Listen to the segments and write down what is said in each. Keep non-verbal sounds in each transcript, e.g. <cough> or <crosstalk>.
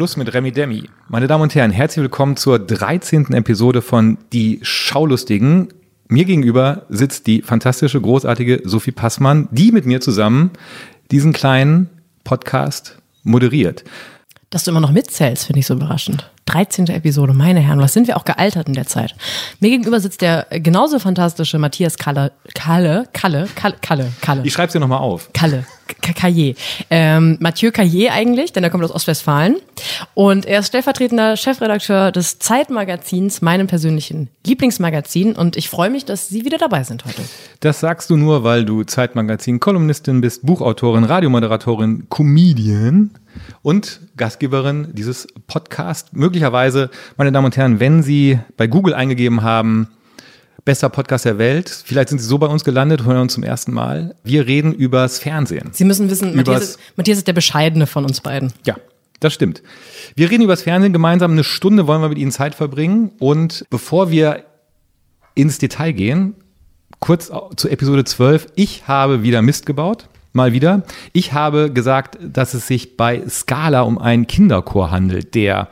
Schluss mit Remi Demi. Meine Damen und Herren, herzlich willkommen zur 13. Episode von Die Schaulustigen. Mir gegenüber sitzt die fantastische, großartige Sophie Passmann, die mit mir zusammen diesen kleinen Podcast moderiert. Dass du immer noch mitzählst, finde ich so überraschend. 13. Episode, meine Herren, was sind wir auch gealtert in der Zeit? Mir gegenüber sitzt der genauso fantastische Matthias Kalle, Kalle, Kalle, Kalle, Kalle, Kalle. Ich schreib's dir nochmal auf. Kalle, Caillé. Ähm, Mathieu Caillé eigentlich, denn er kommt aus Ostwestfalen. Und er ist stellvertretender Chefredakteur des Zeitmagazins, meinem persönlichen Lieblingsmagazin. Und ich freue mich, dass Sie wieder dabei sind heute. Das sagst du nur, weil du Zeitmagazin-Kolumnistin bist, Buchautorin, Radiomoderatorin, Comedian und Gastgeberin dieses Podcasts. Möglicherweise, meine Damen und Herren, wenn Sie bei Google eingegeben haben, bester Podcast der Welt, vielleicht sind Sie so bei uns gelandet, hören uns zum ersten Mal. Wir reden übers Fernsehen. Sie müssen wissen, Matthias ist, Matthias ist der Bescheidene von uns beiden. Ja, das stimmt. Wir reden übers Fernsehen gemeinsam. Eine Stunde wollen wir mit Ihnen Zeit verbringen. Und bevor wir ins Detail gehen, kurz zu Episode 12. Ich habe wieder Mist gebaut mal wieder. Ich habe gesagt, dass es sich bei Scala um einen Kinderchor handelt, der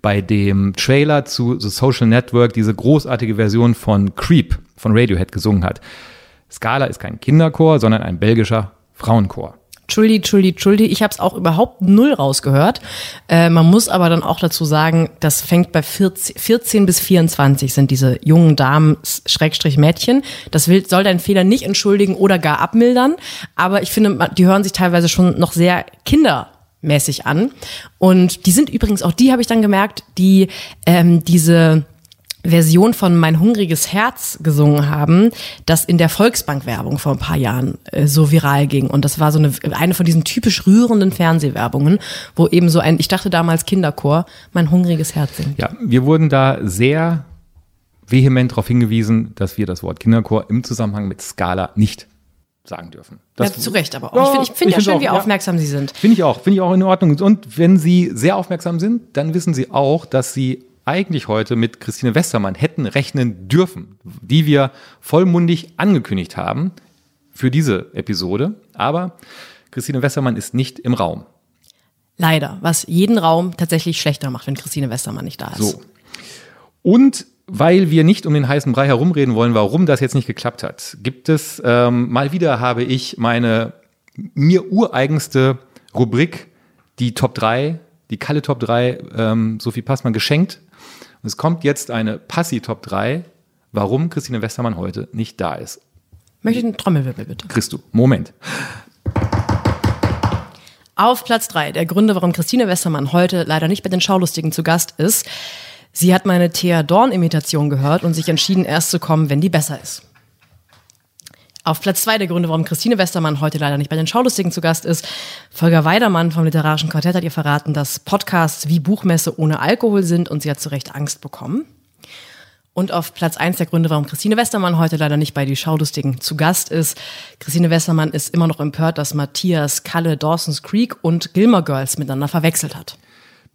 bei dem Trailer zu The Social Network diese großartige Version von Creep von Radiohead gesungen hat. Scala ist kein Kinderchor, sondern ein belgischer Frauenchor. Entschuldi, Entschuldi, Entschuldi. Ich habe es auch überhaupt null rausgehört. Äh, man muss aber dann auch dazu sagen, das fängt bei 14, 14 bis 24 sind diese jungen Damen, Schrägstrich Mädchen. Das will, soll deinen Fehler nicht entschuldigen oder gar abmildern. Aber ich finde, die hören sich teilweise schon noch sehr kindermäßig an. Und die sind übrigens, auch die habe ich dann gemerkt, die ähm, diese Version von Mein hungriges Herz gesungen haben, das in der Volksbank-Werbung vor ein paar Jahren äh, so viral ging. Und das war so eine, eine von diesen typisch rührenden Fernsehwerbungen, wo eben so ein, ich dachte damals Kinderchor, Mein hungriges Herz singt. Ja, wir wurden da sehr vehement darauf hingewiesen, dass wir das Wort Kinderchor im Zusammenhang mit Skala nicht sagen dürfen. Das, ja, zu Recht aber auch. Ja, ich finde find ja schön, auch, wie aufmerksam Sie sind. Finde ich auch, finde ich auch in Ordnung. Und wenn Sie sehr aufmerksam sind, dann wissen Sie auch, dass Sie eigentlich heute mit Christine Westermann hätten rechnen dürfen, die wir vollmundig angekündigt haben für diese Episode. Aber Christine Westermann ist nicht im Raum. Leider, was jeden Raum tatsächlich schlechter macht, wenn Christine Westermann nicht da ist. So. Und weil wir nicht um den heißen Brei herumreden wollen, warum das jetzt nicht geklappt hat, gibt es ähm, mal wieder habe ich meine mir ureigenste Rubrik, die Top 3, die Kalle Top 3, ähm, Sophie Passmann geschenkt und es kommt jetzt eine Passi-Top 3, warum Christine Westermann heute nicht da ist. Möchte ich einen Trommelwirbel bitte? Christ du. Moment. Auf Platz 3 der Gründe, warum Christine Westermann heute leider nicht bei den Schaulustigen zu Gast ist. Sie hat meine Thea Dorn-Imitation gehört und sich entschieden, erst zu kommen, wenn die besser ist. Auf Platz zwei der Gründe, warum Christine Westermann heute leider nicht bei den Schaulustigen zu Gast ist. Volker Weidermann vom Literarischen Quartett hat ihr verraten, dass Podcasts wie Buchmesse ohne Alkohol sind und sie hat zu Recht Angst bekommen. Und auf Platz eins der Gründe, warum Christine Westermann heute leider nicht bei die Schaulustigen zu Gast ist. Christine Westermann ist immer noch empört, dass Matthias Kalle Dawson's Creek und Gilmore Girls miteinander verwechselt hat.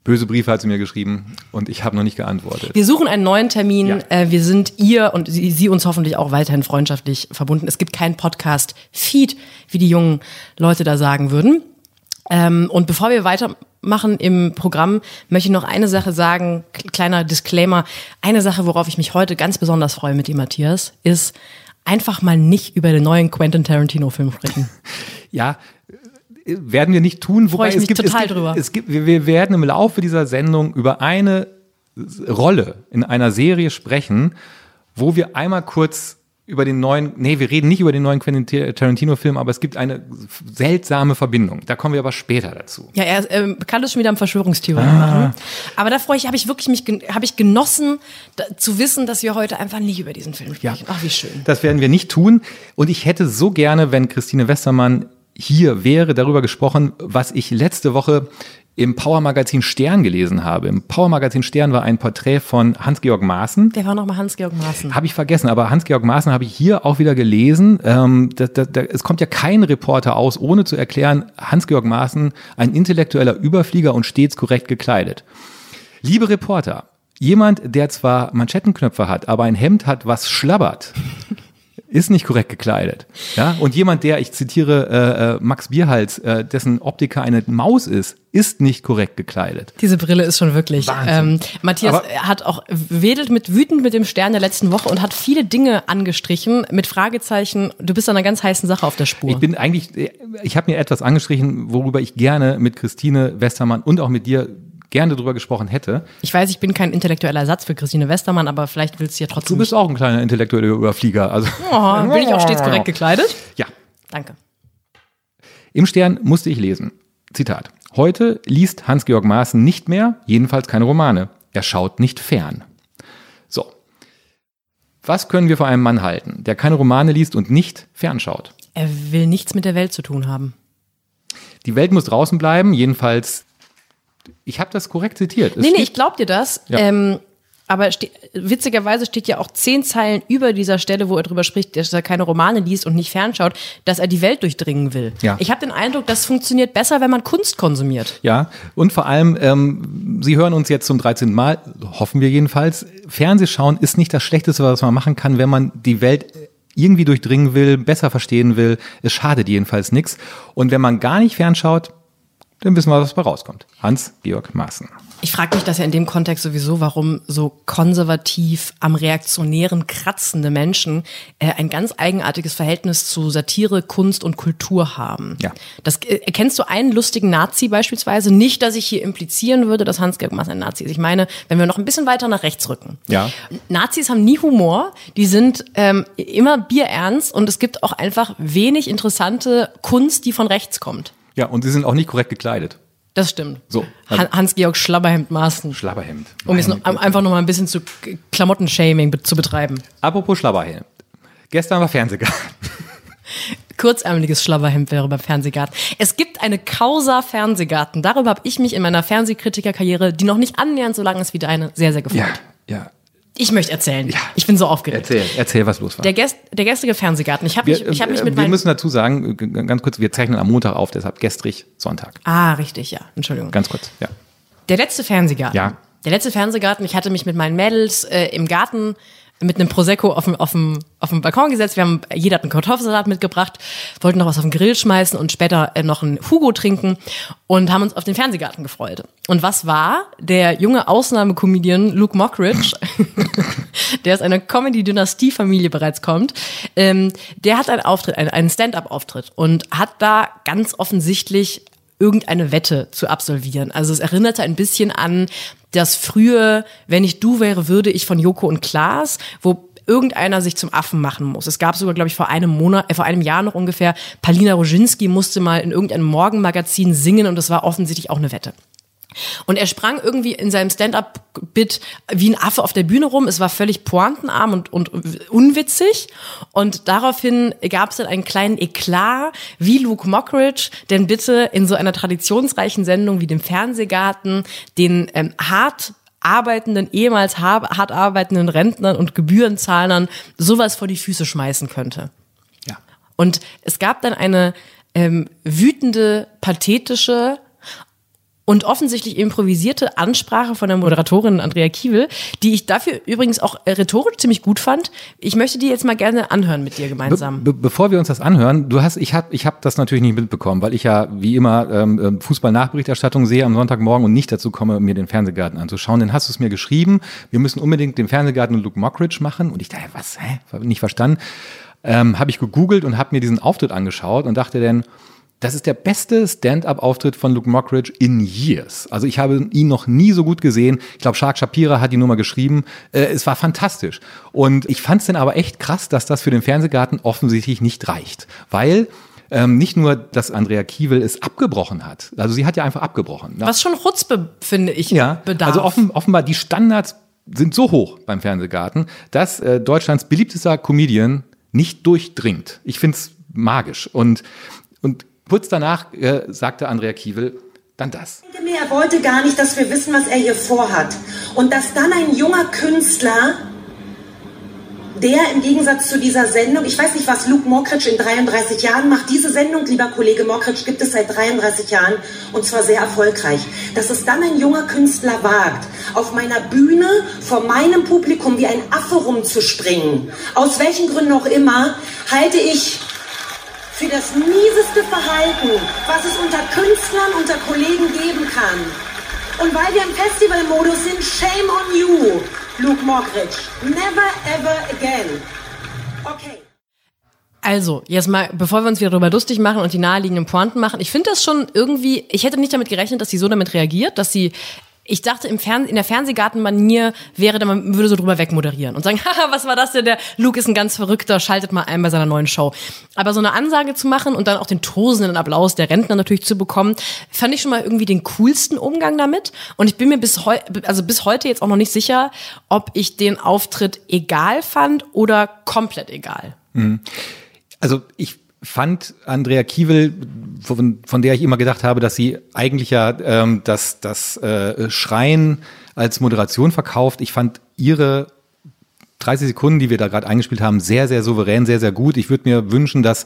Böse Briefe hat sie mir geschrieben und ich habe noch nicht geantwortet. Wir suchen einen neuen Termin. Ja. Äh, wir sind ihr und sie, sie, uns hoffentlich auch weiterhin freundschaftlich verbunden. Es gibt keinen Podcast-Feed, wie die jungen Leute da sagen würden. Ähm, und bevor wir weitermachen im Programm, möchte ich noch eine Sache sagen, kleiner Disclaimer. Eine Sache, worauf ich mich heute ganz besonders freue mit dir, Matthias, ist einfach mal nicht über den neuen Quentin Tarantino-Film sprechen. <laughs> Ja, werden wir nicht tun. Wobei Freue ich mich es gibt, total es gibt, drüber. Es gibt, wir werden im Laufe dieser Sendung über eine Rolle in einer Serie sprechen, wo wir einmal kurz über den neuen, nee, wir reden nicht über den neuen Quentin Tarantino-Film, aber es gibt eine seltsame Verbindung. Da kommen wir aber später dazu. Ja, er ähm, kann das schon wieder am Verschwörungstheorien ah. machen. Aber da freue ich, habe ich wirklich mich, habe ich genossen, da, zu wissen, dass wir heute einfach nicht über diesen Film sprechen. Ja. Ach, wie schön. Das werden wir nicht tun. Und ich hätte so gerne, wenn Christine Westermann hier wäre, darüber gesprochen, was ich letzte Woche im Power Magazin Stern gelesen habe. Im Power Magazin Stern war ein Porträt von Hans-Georg Maaßen. Der war nochmal Hans-Georg Maaßen. Habe ich vergessen, aber Hans-Georg Maaßen habe ich hier auch wieder gelesen. Ähm, da, da, da, es kommt ja kein Reporter aus, ohne zu erklären, Hans-Georg Maaßen, ein intellektueller Überflieger und stets korrekt gekleidet. Liebe Reporter, jemand, der zwar Manschettenknöpfe hat, aber ein Hemd hat, was schlabbert, ist nicht korrekt gekleidet. Ja? Und jemand, der, ich zitiere äh, äh, Max Bierhals, äh, dessen Optiker eine Maus ist, ist nicht korrekt gekleidet. Diese Brille ist schon wirklich. Ähm, Matthias Aber hat auch wedelt mit wütend mit dem Stern der letzten Woche und hat viele Dinge angestrichen mit Fragezeichen. Du bist an einer ganz heißen Sache auf der Spur. Ich bin eigentlich, ich habe mir etwas angestrichen, worüber ich gerne mit Christine Westermann und auch mit dir gerne drüber gesprochen hätte. Ich weiß, ich bin kein intellektueller Ersatz für Christine Westermann, aber vielleicht willst du ja trotzdem. Du bist auch ein kleiner intellektueller Überflieger. Also. Oh, bin ich auch stets korrekt gekleidet? Ja. Danke. Im Stern musste ich lesen. Zitat. Heute liest Hans-Georg Maaßen nicht mehr, jedenfalls keine Romane. Er schaut nicht fern. So. Was können wir vor einem Mann halten, der keine Romane liest und nicht fernschaut? Er will nichts mit der Welt zu tun haben. Die Welt muss draußen bleiben, jedenfalls ich habe das korrekt zitiert. Es nee, nee, ich glaub dir das. Ja. Ähm, aber ste witzigerweise steht ja auch zehn Zeilen über dieser Stelle, wo er drüber spricht, dass er keine Romane liest und nicht fernschaut, dass er die Welt durchdringen will. Ja. Ich habe den Eindruck, das funktioniert besser, wenn man Kunst konsumiert. Ja, und vor allem, ähm, Sie hören uns jetzt zum 13. Mal, hoffen wir jedenfalls. Fernsehschauen ist nicht das Schlechteste, was man machen kann, wenn man die Welt irgendwie durchdringen will, besser verstehen will. Es schadet jedenfalls nichts. Und wenn man gar nicht fernschaut, dann wissen wir, was dabei rauskommt. Hans-Georg Maaßen. Ich frage mich das ja in dem Kontext sowieso, warum so konservativ am Reaktionären kratzende Menschen äh, ein ganz eigenartiges Verhältnis zu Satire, Kunst und Kultur haben. Ja. Das, äh, kennst du einen lustigen Nazi beispielsweise? Nicht, dass ich hier implizieren würde, dass Hans-Georg Maaßen ein Nazi ist. Ich meine, wenn wir noch ein bisschen weiter nach rechts rücken. Ja. Nazis haben nie Humor, die sind ähm, immer bierernst und es gibt auch einfach wenig interessante Kunst, die von rechts kommt. Ja, und sie sind auch nicht korrekt gekleidet. Das stimmt. So. Also Hans-Georg Schlabberhemd Maaßen. Schlabberhemd. Um jetzt noch, einfach noch mal ein bisschen zu Klamottenshaming zu betreiben. Apropos Schlabberhemd. Gestern war Fernsehgarten. <laughs> Kurzärmeliges Schlabberhemd wäre beim Fernsehgarten. Es gibt eine Causa Fernsehgarten. Darüber habe ich mich in meiner Fernsehkritikerkarriere, die noch nicht annähernd so lang ist wie deine, sehr, sehr gefreut. Ja, ja. Ich möchte erzählen. Ja. Ich bin so aufgeregt. Erzähl, erzähl, was los war. Der, Gäst, der gestrige Fernsehgarten. Ich habe mich, ich hab mich mit Wir müssen dazu sagen, ganz kurz, wir zeichnen am Montag auf, deshalb gestrig Sonntag. Ah, richtig, ja. Entschuldigung. Ganz kurz, ja. Der letzte Fernsehgarten. Ja. Der letzte Fernsehgarten, ich hatte mich mit meinen Mädels äh, im Garten mit einem Prosecco auf dem, auf dem, auf dem Balkon gesetzt. Wir haben, jeder hat einen Kartoffelsalat mitgebracht, wollten noch was auf den Grill schmeißen und später äh, noch einen Hugo trinken und haben uns auf den Fernsehgarten gefreut. Und was war? Der junge Ausnahmecomedian Luke Mockridge, <laughs> der aus einer Comedy-Dynastie-Familie bereits kommt, ähm, der hat einen Auftritt, einen Stand-up-Auftritt und hat da ganz offensichtlich irgendeine Wette zu absolvieren. Also es erinnerte ein bisschen an das frühe, wenn ich du wäre, würde ich von Joko und Klaas, wo irgendeiner sich zum Affen machen muss. Es gab sogar, glaube ich, vor einem Monat, äh, vor einem Jahr noch ungefähr, Palina Roginski musste mal in irgendeinem Morgenmagazin singen und das war offensichtlich auch eine Wette. Und er sprang irgendwie in seinem Stand-up-Bit wie ein Affe auf der Bühne rum. Es war völlig pointenarm und, und unwitzig. Und daraufhin gab es dann einen kleinen Eklat, wie Luke Mockridge denn bitte in so einer traditionsreichen Sendung wie dem Fernsehgarten den ähm, hart arbeitenden, ehemals hart arbeitenden Rentnern und Gebührenzahlern sowas vor die Füße schmeißen könnte. Ja. Und es gab dann eine ähm, wütende, pathetische und offensichtlich improvisierte Ansprache von der Moderatorin Andrea Kiewel, die ich dafür übrigens auch äh, rhetorisch ziemlich gut fand. Ich möchte die jetzt mal gerne anhören mit dir gemeinsam. Be be bevor wir uns das anhören, du hast, ich habe ich hab das natürlich nicht mitbekommen, weil ich ja wie immer ähm, ähm, Fußball-Nachberichterstattung sehe am Sonntagmorgen und nicht dazu komme, mir den Fernsehgarten anzuschauen. Dann hast du es mir geschrieben, wir müssen unbedingt den Fernsehgarten und Luke Mockridge machen. Und ich dachte, was, hä? Nicht verstanden. Ähm, habe ich gegoogelt und habe mir diesen Auftritt angeschaut und dachte dann, das ist der beste Stand-up-Auftritt von Luke Mockridge in years. Also ich habe ihn noch nie so gut gesehen. Ich glaube, Shark Shapira hat die Nummer geschrieben. Äh, es war fantastisch. Und ich fand es dann aber echt krass, dass das für den Fernsehgarten offensichtlich nicht reicht. Weil ähm, nicht nur, dass Andrea Kiewel es abgebrochen hat. Also sie hat ja einfach abgebrochen. Was schon Chutzpe, finde ich, ja, bedarf. Also offen, offenbar die Standards sind so hoch beim Fernsehgarten, dass äh, Deutschlands beliebtester Comedian nicht durchdringt. Ich finde es magisch. Und, und Kurz danach äh, sagte Andrea Kiewel dann das. Er wollte gar nicht, dass wir wissen, was er hier vorhat. Und dass dann ein junger Künstler der im Gegensatz zu dieser Sendung, ich weiß nicht, was Luke Mockridge in 33 Jahren macht. Diese Sendung, lieber Kollege Mockridge, gibt es seit 33 Jahren und zwar sehr erfolgreich. Dass es dann ein junger Künstler wagt, auf meiner Bühne vor meinem Publikum wie ein Affe rumzuspringen, aus welchen Gründen auch immer, halte ich für das mieseste Verhalten, was es unter Künstlern, unter Kollegen geben kann. Und weil wir im Festivalmodus sind, shame on you, Luke Mockridge. Never ever again. Okay. Also, jetzt mal, bevor wir uns wieder darüber lustig machen und die naheliegenden Pointen machen, ich finde das schon irgendwie, ich hätte nicht damit gerechnet, dass sie so damit reagiert, dass sie ich dachte, im Fern in der Fernsehgartenmanier wäre, man würde so drüber wegmoderieren und sagen, <laughs> haha, was war das denn? Der Luke ist ein ganz Verrückter, schaltet mal ein bei seiner neuen Show. Aber so eine Ansage zu machen und dann auch den tosenden Applaus der Rentner natürlich zu bekommen, fand ich schon mal irgendwie den coolsten Umgang damit. Und ich bin mir bis, heu also bis heute jetzt auch noch nicht sicher, ob ich den Auftritt egal fand oder komplett egal. Mhm. Also ich fand Andrea Kiewel, von, von der ich immer gedacht habe, dass sie eigentlich ja ähm, das, das äh, Schreien als Moderation verkauft. Ich fand ihre 30 Sekunden, die wir da gerade eingespielt haben, sehr, sehr souverän, sehr, sehr gut. Ich würde mir wünschen, dass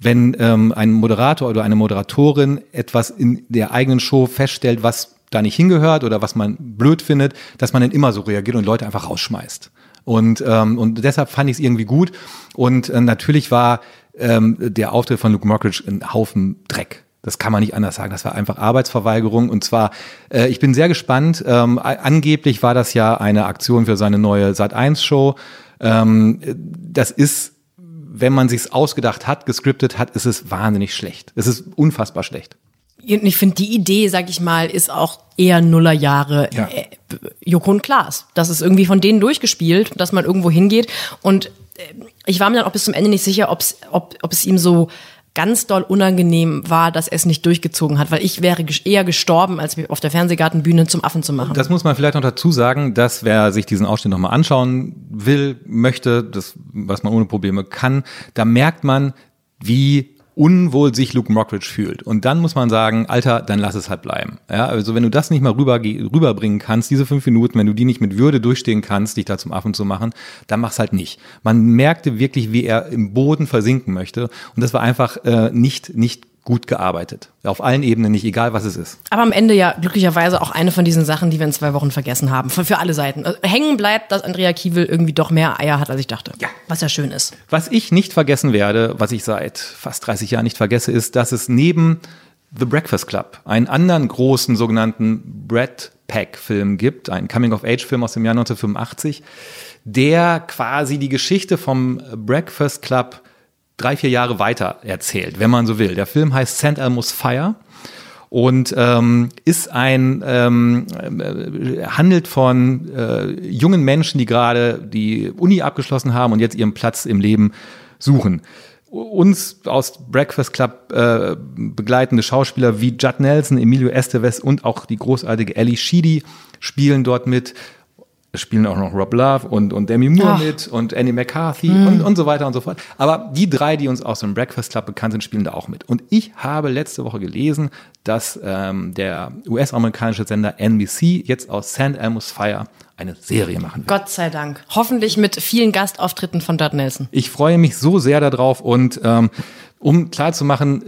wenn ähm, ein Moderator oder eine Moderatorin etwas in der eigenen Show feststellt, was da nicht hingehört oder was man blöd findet, dass man dann immer so reagiert und Leute einfach rausschmeißt. Und, ähm, und deshalb fand ich es irgendwie gut. Und äh, natürlich war ähm, der Auftritt von Luke Mockridge ein Haufen Dreck. Das kann man nicht anders sagen. Das war einfach Arbeitsverweigerung. Und zwar, äh, ich bin sehr gespannt. Ähm, angeblich war das ja eine Aktion für seine neue Sat1-Show. Ähm, das ist, wenn man sich's ausgedacht hat, gescriptet hat, ist es wahnsinnig schlecht. Es ist unfassbar schlecht. Ich finde, die Idee, sag ich mal, ist auch eher Nullerjahre ja. äh, Joko und Klaas. Das ist irgendwie von denen durchgespielt, dass man irgendwo hingeht und ich war mir dann auch bis zum Ende nicht sicher, ob's, ob, ob es ihm so ganz doll unangenehm war, dass er es nicht durchgezogen hat, weil ich wäre eher gestorben, als auf der Fernsehgartenbühne zum Affen zu machen. Das muss man vielleicht noch dazu sagen, dass wer sich diesen Ausschnitt nochmal anschauen will, möchte, das, was man ohne Probleme kann, da merkt man, wie unwohl sich Luke Mockridge fühlt. Und dann muss man sagen, Alter, dann lass es halt bleiben. Ja, also wenn du das nicht mal rüber, rüberbringen kannst, diese fünf Minuten, wenn du die nicht mit Würde durchstehen kannst, dich da zum Affen zu machen, dann mach's halt nicht. Man merkte wirklich, wie er im Boden versinken möchte. Und das war einfach äh, nicht, nicht gut gearbeitet. Auf allen Ebenen nicht, egal was es ist. Aber am Ende ja glücklicherweise auch eine von diesen Sachen, die wir in zwei Wochen vergessen haben. Für, für alle Seiten. Also hängen bleibt, dass Andrea Kiewel irgendwie doch mehr Eier hat, als ich dachte. Ja. Was ja schön ist. Was ich nicht vergessen werde, was ich seit fast 30 Jahren nicht vergesse, ist, dass es neben The Breakfast Club einen anderen großen sogenannten Brad Pack-Film gibt, einen Coming-of-Age-Film aus dem Jahr 1985, der quasi die Geschichte vom Breakfast Club drei, vier Jahre weiter erzählt, wenn man so will. Der Film heißt St. Elmo's Fire und ähm, ist ein ähm, äh, handelt von äh, jungen Menschen, die gerade die Uni abgeschlossen haben und jetzt ihren Platz im Leben suchen. Uns aus Breakfast Club äh, begleitende Schauspieler wie Judd Nelson, Emilio Estevez und auch die großartige Ellie Sheedy spielen dort mit spielen auch noch Rob Love und, und Demi Moore Ach. mit und Annie McCarthy mm. und, und so weiter und so fort. Aber die drei, die uns aus dem Breakfast Club bekannt sind, spielen da auch mit. Und ich habe letzte Woche gelesen, dass ähm, der US-amerikanische Sender NBC jetzt aus St. Elmo's Fire eine Serie machen wird. Gott sei Dank. Hoffentlich mit vielen Gastauftritten von Dot Nelson. Ich freue mich so sehr darauf und ähm, um klarzumachen,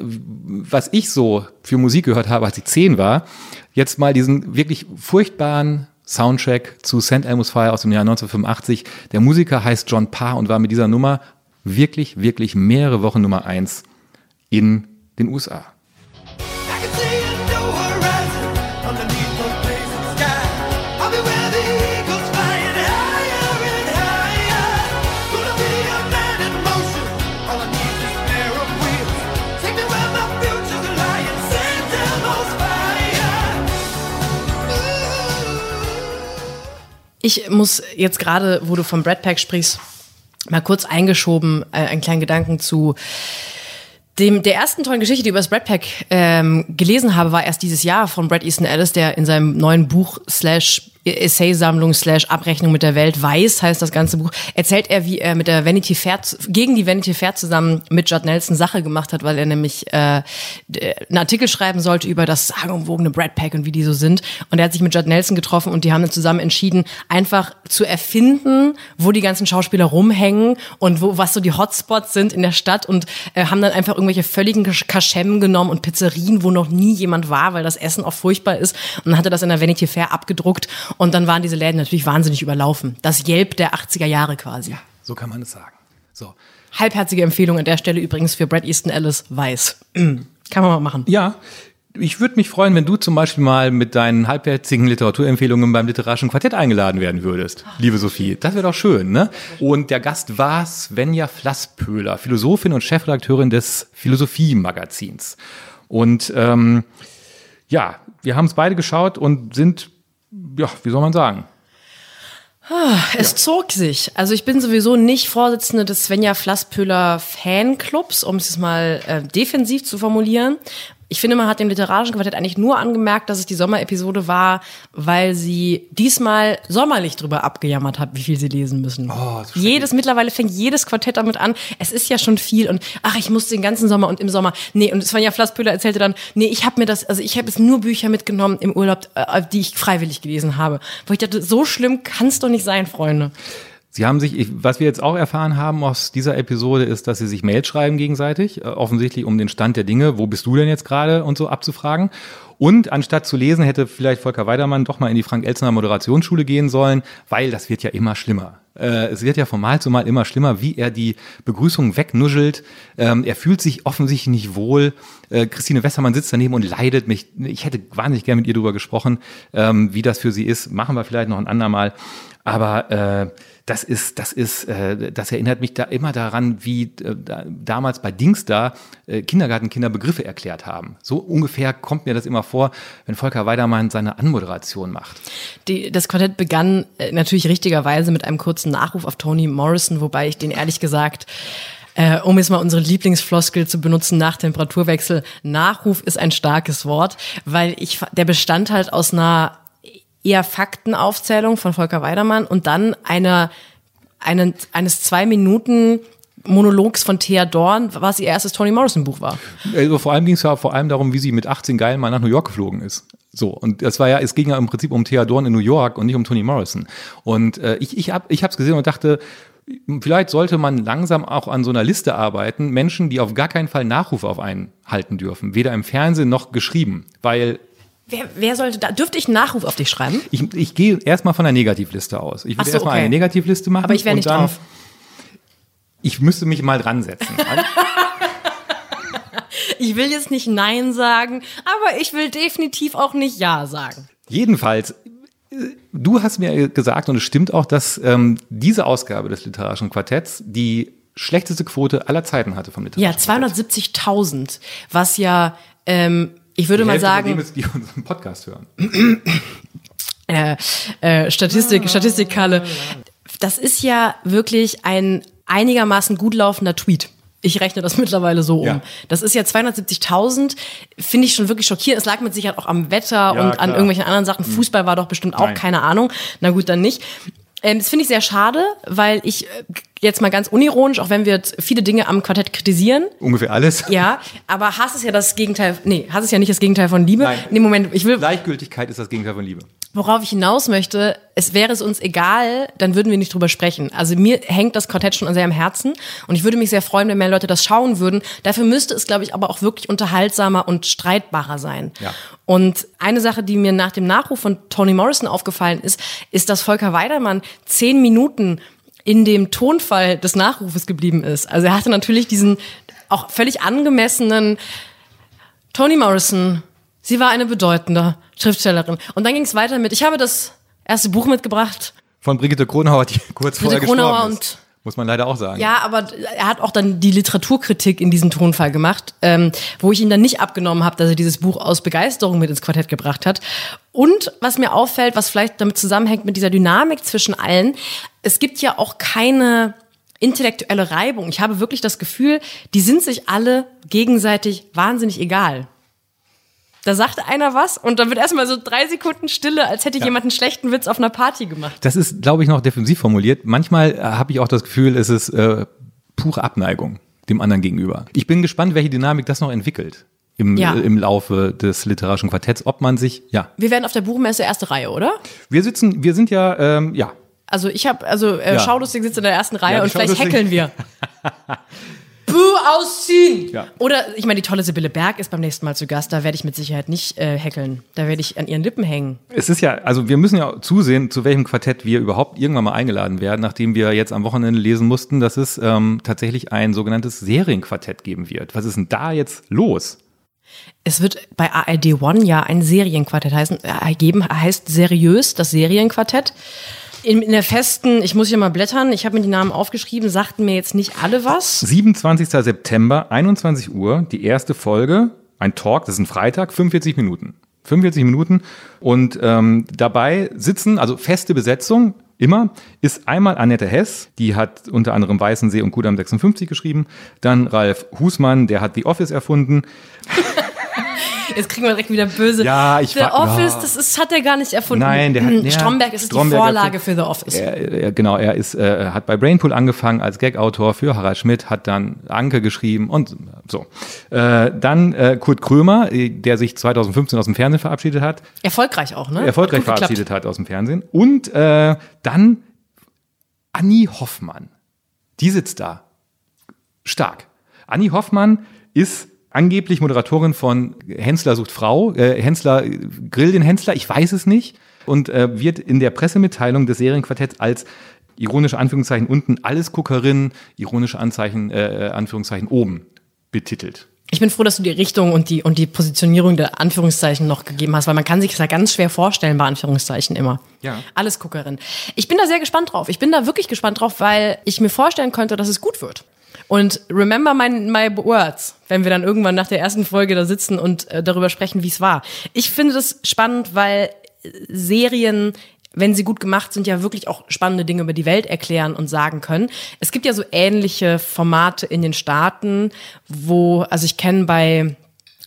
was ich so für Musik gehört habe, als ich zehn war, jetzt mal diesen wirklich furchtbaren Soundtrack zu St. Elmo's Fire aus dem Jahr 1985. Der Musiker heißt John Parr und war mit dieser Nummer wirklich, wirklich mehrere Wochen Nummer eins in den USA. Ich muss jetzt gerade, wo du vom Brad Pack sprichst, mal kurz eingeschoben, äh, einen kleinen Gedanken zu dem, der ersten tollen Geschichte, die über das Brad ähm, gelesen habe, war erst dieses Jahr von Brad Easton Ellis, der in seinem neuen Buch slash Essaysammlung slash Abrechnung mit der Welt, Weiß heißt das ganze Buch, erzählt er, wie er mit der Vanity Fair, gegen die Vanity Fair zusammen mit Judd Nelson Sache gemacht hat, weil er nämlich äh, einen Artikel schreiben sollte über das sagenumwogene Brad Pack und wie die so sind. Und er hat sich mit Judd Nelson getroffen und die haben dann zusammen entschieden, einfach zu erfinden, wo die ganzen Schauspieler rumhängen und wo was so die Hotspots sind in der Stadt und äh, haben dann einfach irgendwelche völligen Kaschemmen genommen und Pizzerien, wo noch nie jemand war, weil das Essen auch furchtbar ist. Und dann hat er das in der Vanity Fair abgedruckt und dann waren diese Läden natürlich wahnsinnig überlaufen. Das Yelp der 80er Jahre quasi. Ja, so kann man es sagen. So. Halbherzige Empfehlung an der Stelle übrigens für Brad Easton Ellis Weiß. <clears throat> Kann man mal machen. Ja, ich würde mich freuen, wenn du zum Beispiel mal mit deinen halbherzigen Literaturempfehlungen beim literarischen Quartett eingeladen werden würdest, liebe Sophie. Das wäre doch schön, ne? Und der Gast war Svenja Flasspöhler, Philosophin und Chefredakteurin des Philosophie-Magazins. Und ähm, ja, wir haben es beide geschaut und sind, ja, wie soll man sagen, Ah, es ja. zog sich. Also ich bin sowieso nicht Vorsitzende des Svenja Flasspöhler Fanclubs, um es mal äh, defensiv zu formulieren, ich finde, man hat dem literarischen Quartett eigentlich nur angemerkt, dass es die Sommerepisode war, weil sie diesmal sommerlich drüber abgejammert hat, wie viel sie lesen müssen. Oh, jedes, mittlerweile fängt jedes Quartett damit an. Es ist ja schon viel und ach, ich muss den ganzen Sommer und im Sommer. Nee, und Svenja Flasspöhler erzählte dann, nee, ich habe mir das, also ich habe jetzt nur Bücher mitgenommen im Urlaub, äh, die ich freiwillig gelesen habe. Wo ich dachte, so schlimm kann es doch nicht sein, Freunde. Sie haben sich, was wir jetzt auch erfahren haben aus dieser Episode, ist, dass sie sich Mails schreiben gegenseitig, äh, offensichtlich um den Stand der Dinge, wo bist du denn jetzt gerade und so abzufragen. Und anstatt zu lesen, hätte vielleicht Volker Weidermann doch mal in die Frank-Elzener Moderationsschule gehen sollen, weil das wird ja immer schlimmer. Äh, es wird ja von Mal zu Mal immer schlimmer, wie er die Begrüßung wegnuschelt. Ähm, er fühlt sich offensichtlich nicht wohl. Äh, Christine Wessermann sitzt daneben und leidet mich. Ich hätte wahnsinnig gerne mit ihr darüber gesprochen, ähm, wie das für sie ist. Machen wir vielleicht noch ein andermal. Aber äh, das ist, das ist, äh, das erinnert mich da immer daran, wie äh, da, damals bei Dings da äh, Kindergartenkinder Begriffe erklärt haben. So ungefähr kommt mir das immer vor, wenn Volker Weidermann seine Anmoderation macht. Die, das Quartett begann äh, natürlich richtigerweise mit einem kurzen Nachruf auf Toni Morrison, wobei ich den ehrlich gesagt äh, um jetzt mal unsere Lieblingsfloskel zu benutzen nach Temperaturwechsel, Nachruf ist ein starkes Wort, weil ich, der bestand halt aus einer eher Faktenaufzählung von Volker Weidermann und dann einer, einen, eines zwei Minuten Monologs von Thea Dorn, was ihr erstes Toni Morrison Buch war. Also vor allem ging es ja vor allem darum, wie sie mit 18 Geilen mal nach New York geflogen ist. So, und das war ja, es ging ja im Prinzip um Thea Dorn in New York und nicht um Toni Morrison. Und äh, ich, ich habe ich hab's gesehen und dachte, vielleicht sollte man langsam auch an so einer Liste arbeiten, Menschen, die auf gar keinen Fall Nachrufe auf einen halten dürfen, weder im Fernsehen noch geschrieben, weil Wer, wer sollte da, dürfte ich einen Nachruf auf dich schreiben? Ich, ich gehe erstmal von der Negativliste aus. Ich würde so, erstmal okay. eine Negativliste machen. Aber ich wäre nicht dann, drauf. Ich müsste mich mal dran setzen. <laughs> ich will jetzt nicht Nein sagen, aber ich will definitiv auch nicht Ja sagen. Jedenfalls, du hast mir gesagt, und es stimmt auch, dass ähm, diese Ausgabe des literarischen Quartetts die schlechteste Quote aller Zeiten hatte vom literarischen Ja, 270.000, was ja ähm, ich würde die mal sagen. Dem ist, die unseren Podcast hören. <clears throat> äh, äh, Statistik, Statistikkalle. Das ist ja wirklich ein einigermaßen gut laufender Tweet. Ich rechne das <laughs> mittlerweile so um. Ja. Das ist ja 270.000, finde ich schon wirklich schockierend. Es lag mit Sicherheit auch am Wetter ja, und klar. an irgendwelchen anderen Sachen. Hm. Fußball war doch bestimmt auch Nein. keine Ahnung. Na gut, dann nicht. Ähm, das finde ich sehr schade, weil ich äh, jetzt mal ganz unironisch, auch wenn wir viele Dinge am Quartett kritisieren. Ungefähr alles. Ja, aber Hass ist ja das Gegenteil, nee, Hass ist ja nicht das Gegenteil von Liebe. Nein. Nee, Moment, ich will. Gleichgültigkeit ist das Gegenteil von Liebe. Worauf ich hinaus möchte, es wäre es uns egal, dann würden wir nicht drüber sprechen. Also mir hängt das Quartett schon sehr am Herzen und ich würde mich sehr freuen, wenn mehr Leute das schauen würden. Dafür müsste es, glaube ich, aber auch wirklich unterhaltsamer und streitbarer sein. Ja. Und eine Sache, die mir nach dem Nachruf von Toni Morrison aufgefallen ist, ist, dass Volker Weidermann zehn Minuten in dem Tonfall des Nachrufes geblieben ist. Also er hatte natürlich diesen auch völlig angemessenen Toni Morrison, sie war eine bedeutende Schriftstellerin. Und dann ging es weiter mit, ich habe das erste Buch mitgebracht. Von Brigitte Kronauer, die <laughs> kurz Brigitte vorher Kronauer gestorben ist. Muss man leider auch sagen. Ja, aber er hat auch dann die Literaturkritik in diesem Tonfall gemacht, ähm, wo ich ihn dann nicht abgenommen habe, dass er dieses Buch aus Begeisterung mit ins Quartett gebracht hat. Und was mir auffällt, was vielleicht damit zusammenhängt mit dieser Dynamik zwischen allen, es gibt ja auch keine intellektuelle Reibung. Ich habe wirklich das Gefühl, die sind sich alle gegenseitig wahnsinnig egal. Da sagt einer was und dann wird erstmal so drei Sekunden Stille, als hätte jemand einen schlechten Witz auf einer Party gemacht. Das ist, glaube ich, noch defensiv formuliert. Manchmal äh, habe ich auch das Gefühl, es ist äh, pure Abneigung dem anderen gegenüber. Ich bin gespannt, welche Dynamik das noch entwickelt im, Ja. äh, im Laufe des literarischen Quartetts, ob man sich, ja. Wir werden auf der Buchmesse erste Reihe, oder? Wir sitzen, wir sind ja, ähm, ja, Also ich habe, also äh, Ja. Schaulustig sitzt in der ersten Reihe Ja, und vielleicht heckeln wir. <laughs> Buh, ausziehen! Ja. Oder, ich meine, die tolle Sibylle Berg ist beim nächsten Mal zu Gast, da werde ich mit Sicherheit nicht äh, heckeln. Da werde ich an ihren Lippen hängen. Es ist ja, also wir müssen ja zusehen, zu welchem Quartett wir überhaupt irgendwann mal eingeladen werden, nachdem wir jetzt am Wochenende lesen mussten, dass es ähm, tatsächlich ein sogenanntes Serienquartett geben wird. Was ist denn da jetzt los? Es wird bei ARD One ja ein Serienquartett heißen, äh, geben, heißt seriös, das Serienquartett. In, in der festen, ich muss hier mal blättern, ich habe mir die Namen aufgeschrieben, sagten mir jetzt nicht alle was. 27. September, 21 Uhr, die erste Folge, ein Talk, das ist ein Freitag, 45 Minuten. 45 Minuten und ähm, dabei sitzen, also feste Besetzung, immer, ist einmal Annette Hess, die hat unter anderem Weißensee und Kudam 56 geschrieben, dann Ralf Husmann, der hat The Office erfunden, Jetzt kriegen wir direkt wieder böse. Ja, ich The Office, ja. das ist, hat er gar nicht erfunden. Nein, der hat- Hm, ja, Stromberg ist Stromberg die Vorlage für The Office. Er, er, genau, er ist, äh, hat bei Brainpool angefangen als Gag-Autor für Harald Schmidt, hat dann Anke geschrieben und so. Äh, dann äh, Kurt Krömer, äh, der sich 2015 aus dem Fernsehen verabschiedet hat, Erfolgreich auch, ne? erfolgreich verabschiedet hat aus dem Fernsehen. Und äh, dann Annie Hoffmann. Die sitzt da. Stark. Annie Hoffmann ist angeblich Moderatorin von Hensler sucht Frau. Äh, Hensler äh, grill den Hensler, ich weiß es nicht. Und äh, wird in der Pressemitteilung des Serienquartetts als ironische Anführungszeichen unten alles Guckerin, ironische Anzeichen, äh, Anführungszeichen oben betitelt. Ich bin froh, dass du die Richtung und die, und die Positionierung der Anführungszeichen noch gegeben hast, weil man kann sich das ja ganz schwer vorstellen bei Anführungszeichen immer. Ja. Alles Guckerin. Ich bin da sehr gespannt drauf. Ich bin da wirklich gespannt drauf, weil ich mir vorstellen könnte, dass es gut wird. Und remember my, my words, wenn wir dann irgendwann nach der ersten Folge da sitzen und äh, darüber sprechen, wie es war. Ich finde das spannend, weil äh, Serien wenn sie gut gemacht sind, ja wirklich auch spannende Dinge über die Welt erklären und sagen können. Es gibt ja so ähnliche Formate in den Staaten, wo, also ich kenne bei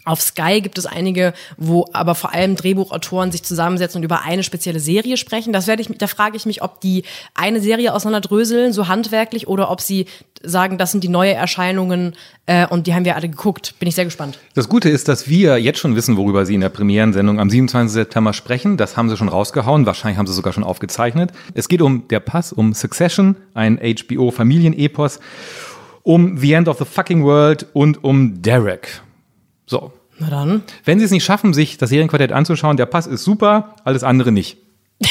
auf Sky gibt es einige, wo aber vor allem Drehbuchautoren sich zusammensetzen und über eine spezielle Serie sprechen. Das werde ich, da frage ich mich, ob die eine Serie auseinanderdröseln, so handwerklich, oder ob sie sagen, das sind die neue Erscheinungen äh, und die haben wir alle geguckt. Bin ich sehr gespannt. Das Gute ist, dass wir jetzt schon wissen, worüber Sie in der Premierensendung am 27. September sprechen. Das haben Sie schon rausgehauen. Wahrscheinlich haben Sie sogar schon aufgezeichnet. Es geht um Der Pass, um Succession, ein HBO-Familienepos, um The End of the Fucking World und um Derek. So. Na dann. Wenn Sie es nicht schaffen, sich das Serienquartett anzuschauen, der Pass ist super, alles andere nicht. <laughs>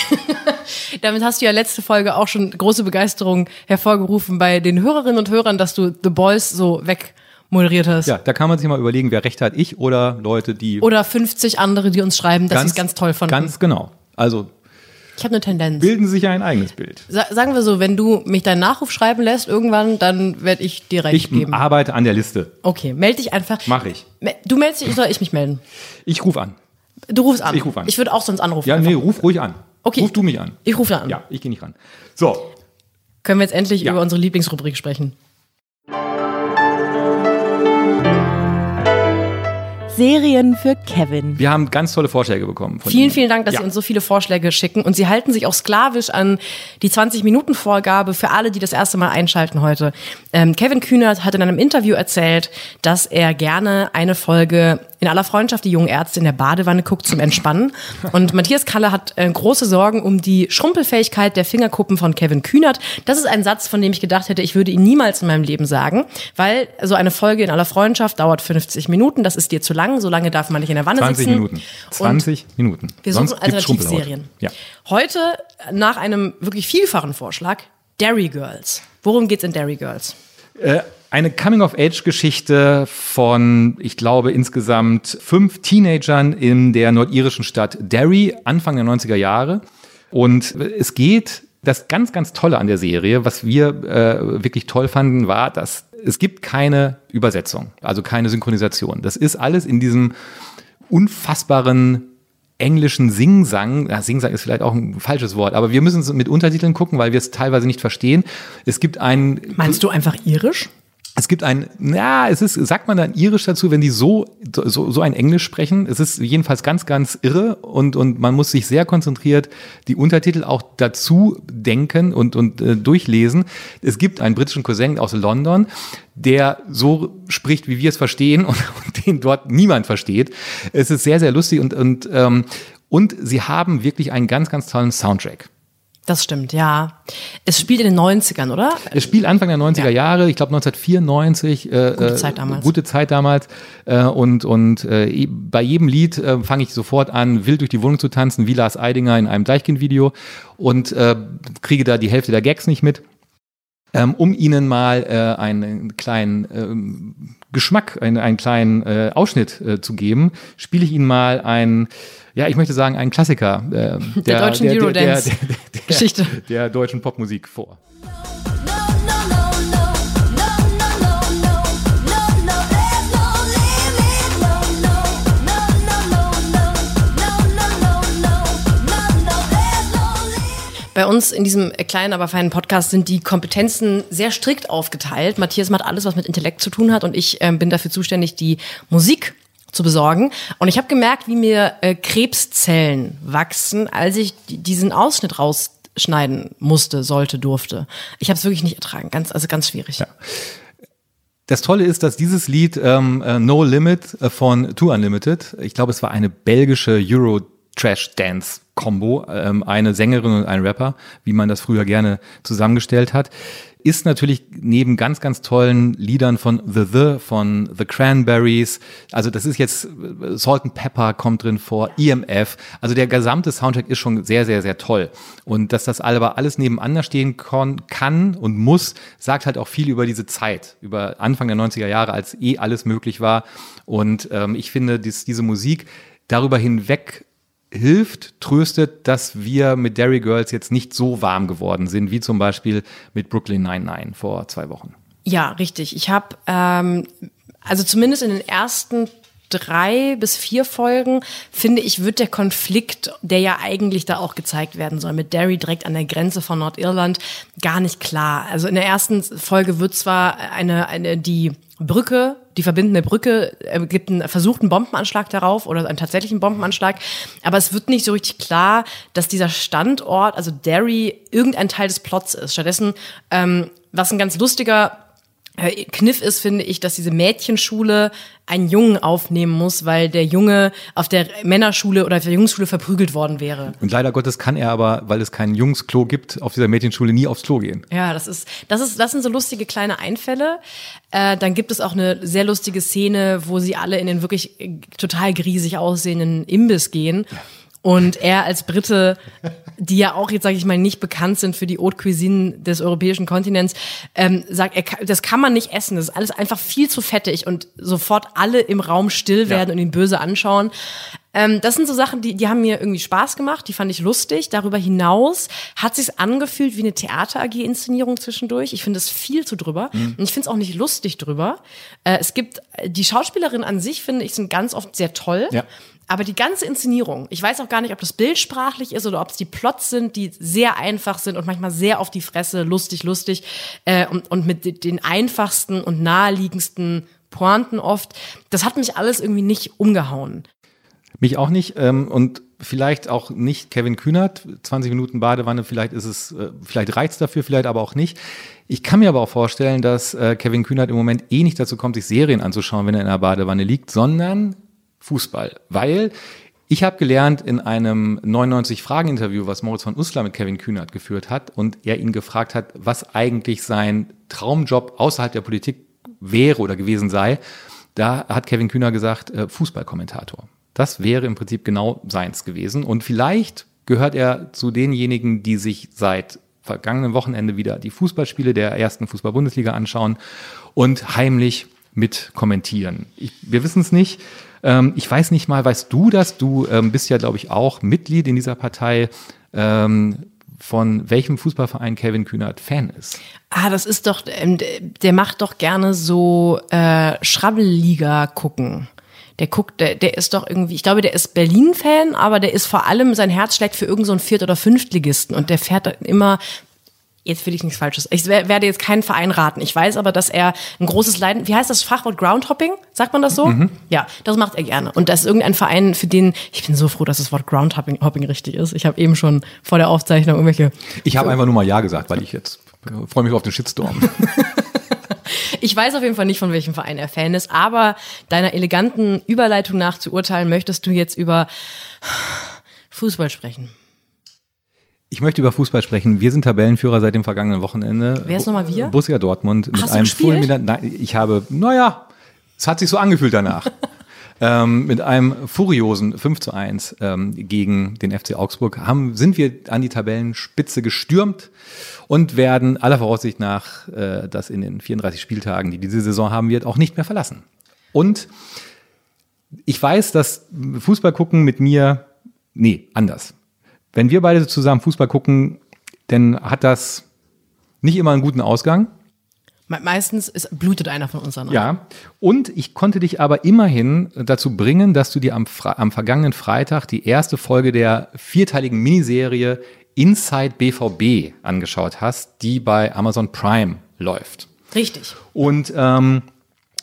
Damit hast du ja letzte Folge auch schon große Begeisterung hervorgerufen bei den Hörerinnen und Hörern, dass du The Boys so wegmoderiert hast. Ja, da kann man sich mal überlegen, wer recht hat, ich oder Leute, die Oder 50 andere, die uns schreiben, dass sie es ganz toll fanden. Ganz genau. Also ich habe eine Tendenz. bilden Sie sich ein eigenes Bild. Sa sagen wir so, wenn du mich deinen Nachruf schreiben lässt irgendwann, dann werde ich dir recht Ich geben. arbeite an der Liste. Okay, melde dich einfach. Mach ich. Du meldest dich, soll ich mich melden? Ich rufe an. Du rufst an. Ich ruf an. Ich würde auch sonst anrufen. Ja, einfach. nee, ruf ruhig an. Okay. Ruf du mich an. Ich rufe an. Ja, ich gehe nicht ran. So, Können wir jetzt endlich Ja. über unsere Lieblingsrubrik sprechen? Serien für Kevin. wir haben ganz tolle Vorschläge bekommen. Von Vielen, Ihnen. vielen Dank, dass ja. Sie uns so viele Vorschläge schicken. Und Sie halten sich auch sklavisch an die 20-Minuten-Vorgabe für alle, die das erste Mal einschalten heute. Ähm, Kevin Kühnert hat in einem Interview erzählt, dass er gerne eine Folge in aller Freundschaft die jungen Ärzte in der Badewanne guckt zum Entspannen. Und Matthias Kalle hat äh, große Sorgen um die Schrumpelfähigkeit der Fingerkuppen von Kevin Kühnert. Das ist ein Satz, von dem ich gedacht hätte, ich würde ihn niemals in meinem Leben sagen, weil so eine Folge in aller Freundschaft dauert 50 Minuten. Das ist dir zu lang. So lange darf man nicht in der Wanne 20 sitzen. Minuten. 20 Minuten. Wir suchen Sonst. Alternativserien. Ja. Heute, nach einem wirklich vielfachen Vorschlag, Dairy Girls. Worum geht's in Dairy Girls? Äh, eine Coming-of-Age-Geschichte von, ich glaube, insgesamt fünf Teenagern in der nordirischen Stadt Derry, Anfang der 90er Jahre. Und es geht, das ganz, ganz Tolle an der Serie, was wir äh, wirklich toll fanden, war, dass es gibt keine Übersetzung, also keine Synchronisation. Das ist alles in diesem unfassbaren englischen Singsang, ja, Singsang ist vielleicht auch ein falsches Wort, aber wir müssen es mit Untertiteln gucken, weil wir es teilweise nicht verstehen. Es gibt einen Meinst du einfach irisch? Es gibt ein, na, es ist, sagt man dann irisch dazu, wenn die so, so, so ein Englisch sprechen. Es ist jedenfalls ganz, ganz irre und, und man muss sich sehr konzentriert die Untertitel auch dazu denken und, und äh, durchlesen. Es gibt einen britischen Cousin aus London, der so spricht, wie wir es verstehen und, <laughs> und den dort niemand versteht. Es ist sehr, sehr lustig und, und, ähm, und sie haben wirklich einen ganz, ganz tollen Soundtrack. Das stimmt, ja. Es spielt in den 90ern, oder? Es spielt Anfang der 90er ja. Jahre, ich glaube 1994. Äh, gute Zeit damals. Gute Zeit damals. Äh, und und äh, bei jedem Lied äh, fange ich sofort an, wild durch die Wohnung zu tanzen, wie Lars Eidinger in einem Deichkind-Video und äh, kriege da die Hälfte der Gags nicht mit. Ähm, um Ihnen mal äh, einen kleinen ähm, Geschmack, einen, einen kleinen äh, Ausschnitt äh, zu geben, spiele ich Ihnen mal ein ja, ich möchte sagen, ein Klassiker äh, der, der, deutschen Eurodance-Geschichte. Der, der, deutschen Popmusik vor. Bei uns in diesem kleinen, aber feinen Podcast sind die Kompetenzen sehr strikt aufgeteilt. Matthias macht alles, was mit Intellekt zu tun hat und ich äh, bin dafür zuständig, die Musik zu besorgen. Und ich habe gemerkt, wie mir äh, Krebszellen wachsen, als ich diesen Ausschnitt rausschneiden musste, sollte, durfte. Ich habe es wirklich nicht ertragen, ganz, also ganz schwierig. Ja. Das Tolle ist, dass dieses Lied ähm, äh, No Limit äh, von Two Unlimited, ich glaube, es war eine belgische Euro Trash Dance Combo, ähm, eine Sängerin und ein Rapper, wie man das früher gerne zusammengestellt hat ist natürlich neben ganz, ganz tollen Liedern von The The, von The Cranberries, also das ist jetzt äh, Salt and Pepper kommt drin vor, EMF, also der gesamte Soundtrack ist schon sehr, sehr, sehr toll. Und dass das aber alles nebeneinander stehen kann und muss, sagt halt auch viel über diese Zeit, über Anfang der 90er Jahre, als eh alles möglich war. Und ähm, ich finde, dies, diese Musik darüber hinweg hilft, tröstet, dass wir mit Derry Girls jetzt nicht so warm geworden sind, wie zum Beispiel mit Brooklyn 99 vor zwei Wochen. Ja, richtig. Ich habe, ähm, also zumindest in den ersten drei bis vier Folgen, finde ich, wird der Konflikt, der ja eigentlich da auch gezeigt werden soll, mit Derry direkt an der Grenze von Nordirland, gar nicht klar. Also in der ersten Folge wird zwar eine, eine, die Brücke, die verbindende Brücke, äh, gibt einen versuchten Bombenanschlag darauf oder einen tatsächlichen Bombenanschlag. Aber es wird nicht so richtig klar, dass dieser Standort, also Derry, irgendein Teil des Plots ist. Stattdessen, ähm, was ein ganz lustiger Kniff ist, finde ich, dass diese Mädchenschule einen Jungen aufnehmen muss, weil der Junge auf der Männerschule oder auf der Jungsschule verprügelt worden wäre. Und leider Gottes kann er aber, weil es kein Jungsklo gibt, auf dieser Mädchenschule nie aufs Klo gehen. Ja, das ist, das ist, das sind so lustige kleine Einfälle. Äh, dann gibt es auch eine sehr lustige Szene, wo sie alle in den wirklich äh, total griesig aussehenden Imbiss gehen. Ja und er als Brite, die ja auch jetzt, sage ich mal, nicht bekannt sind für die Haute Cuisine des europäischen Kontinents, ähm, sagt, er, das kann man nicht essen. Das ist alles einfach viel zu fettig und sofort alle im Raum still werden ja. und ihn böse anschauen. Ähm, das sind so Sachen, die, die haben mir irgendwie Spaß gemacht, die fand ich lustig. Darüber hinaus hat sich's angefühlt wie eine Theater-AG-Inszenierung zwischendurch. Ich finde es viel zu drüber mhm. und ich finde es auch nicht lustig drüber. Äh, es gibt die Schauspielerin an sich finde ich sind ganz oft sehr toll. Ja. Aber die ganze Inszenierung, ich weiß auch gar nicht, ob das bildsprachlich ist oder ob es die Plots sind, die sehr einfach sind und manchmal sehr auf die Fresse, lustig, lustig äh, und, und mit den einfachsten und naheliegendsten Pointen oft. Das hat mich alles irgendwie nicht umgehauen. Mich auch nicht ähm, und vielleicht auch nicht Kevin Kühnert. 20 Minuten Badewanne, vielleicht ist es, äh, vielleicht reizt dafür, vielleicht aber auch nicht. Ich kann mir aber auch vorstellen, dass äh, Kevin Kühnert im Moment eh nicht dazu kommt, sich Serien anzuschauen, wenn er in der Badewanne liegt, sondern Fußball. Weil ich habe gelernt in einem 99-Fragen-Interview, was Moritz von Uslar mit Kevin Kühnert geführt hat und er ihn gefragt hat, was eigentlich sein Traumjob außerhalb der Politik wäre oder gewesen sei. Da hat Kevin Kühner gesagt, äh, Fußballkommentator. Das wäre im Prinzip genau seins gewesen. Und vielleicht gehört er zu denjenigen, die sich seit vergangenen Wochenende wieder die Fußballspiele der ersten Fußball-Bundesliga anschauen und heimlich mit kommentieren. Ich, wir wissen es nicht. Ähm, ich weiß nicht mal, weißt du das? Du ähm, bist ja, glaube ich, auch Mitglied in dieser Partei. Ähm, von welchem Fußballverein Kevin Kühnert Fan ist. Ah, das ist doch, ähm, der macht doch gerne so äh, Schrabbelliga gucken. Der guckt, der, der ist doch irgendwie, ich glaube, der ist Berlin-Fan, aber der ist vor allem, sein Herz schlägt für irgendeinen so Viert- oder Fünftligisten und der fährt immer jetzt will ich nichts Falsches. Ich werde jetzt keinen Verein raten. Ich weiß aber, dass er ein großes Leiden, wie heißt das Fachwort Groundhopping? Sagt man das so? Mhm. Ja, das macht er gerne. Und das ist irgendein Verein, für den, ich bin so froh, dass das Wort Groundhopping Hopping richtig ist. Ich habe eben schon vor der Aufzeichnung irgendwelche. Ich habe einfach nur mal Ja gesagt, weil ich jetzt freue mich auf den Shitstorm. <laughs> Ich weiß auf jeden Fall nicht, von welchem Verein er Fan ist, aber deiner eleganten Überleitung nach zu urteilen, möchtest du jetzt über Fußball sprechen. Ich möchte über Fußball sprechen. Wir sind Tabellenführer seit dem vergangenen Wochenende. Wer ist nochmal wir? Borussia Dortmund mit Hast einem Fulminant. Nein, ich habe, naja, es hat sich so angefühlt danach. <laughs> ähm, mit einem furiosen 5 zu 1 ähm, gegen den FC Augsburg haben, sind wir an die Tabellenspitze gestürmt und werden aller Voraussicht nach äh, das in den 34 Spieltagen, die diese Saison haben wird, auch nicht mehr verlassen. Und ich weiß, dass Fußball gucken mit mir, nee, anders wenn wir beide zusammen Fußball gucken, dann hat das nicht immer einen guten Ausgang. Meistens ist, blutet einer von uns dann. Ja. Und ich konnte dich aber immerhin dazu bringen, dass du dir am, am vergangenen Freitag die erste Folge der vierteiligen Miniserie Inside BVB angeschaut hast, die bei Amazon Prime läuft. Richtig. Und ähm,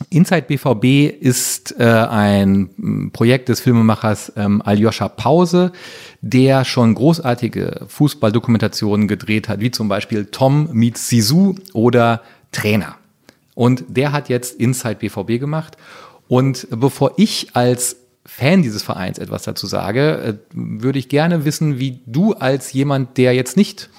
Inside BVB ist äh, ein Projekt des Filmemachers ähm, Aljoscha Pause, der schon großartige Fußballdokumentationen gedreht hat, wie zum Beispiel Tom meets Sisu oder Trainer. Und der hat jetzt Inside BVB gemacht. Und bevor ich als Fan dieses Vereins etwas dazu sage, äh, würde ich gerne wissen, wie du als jemand, der jetzt nicht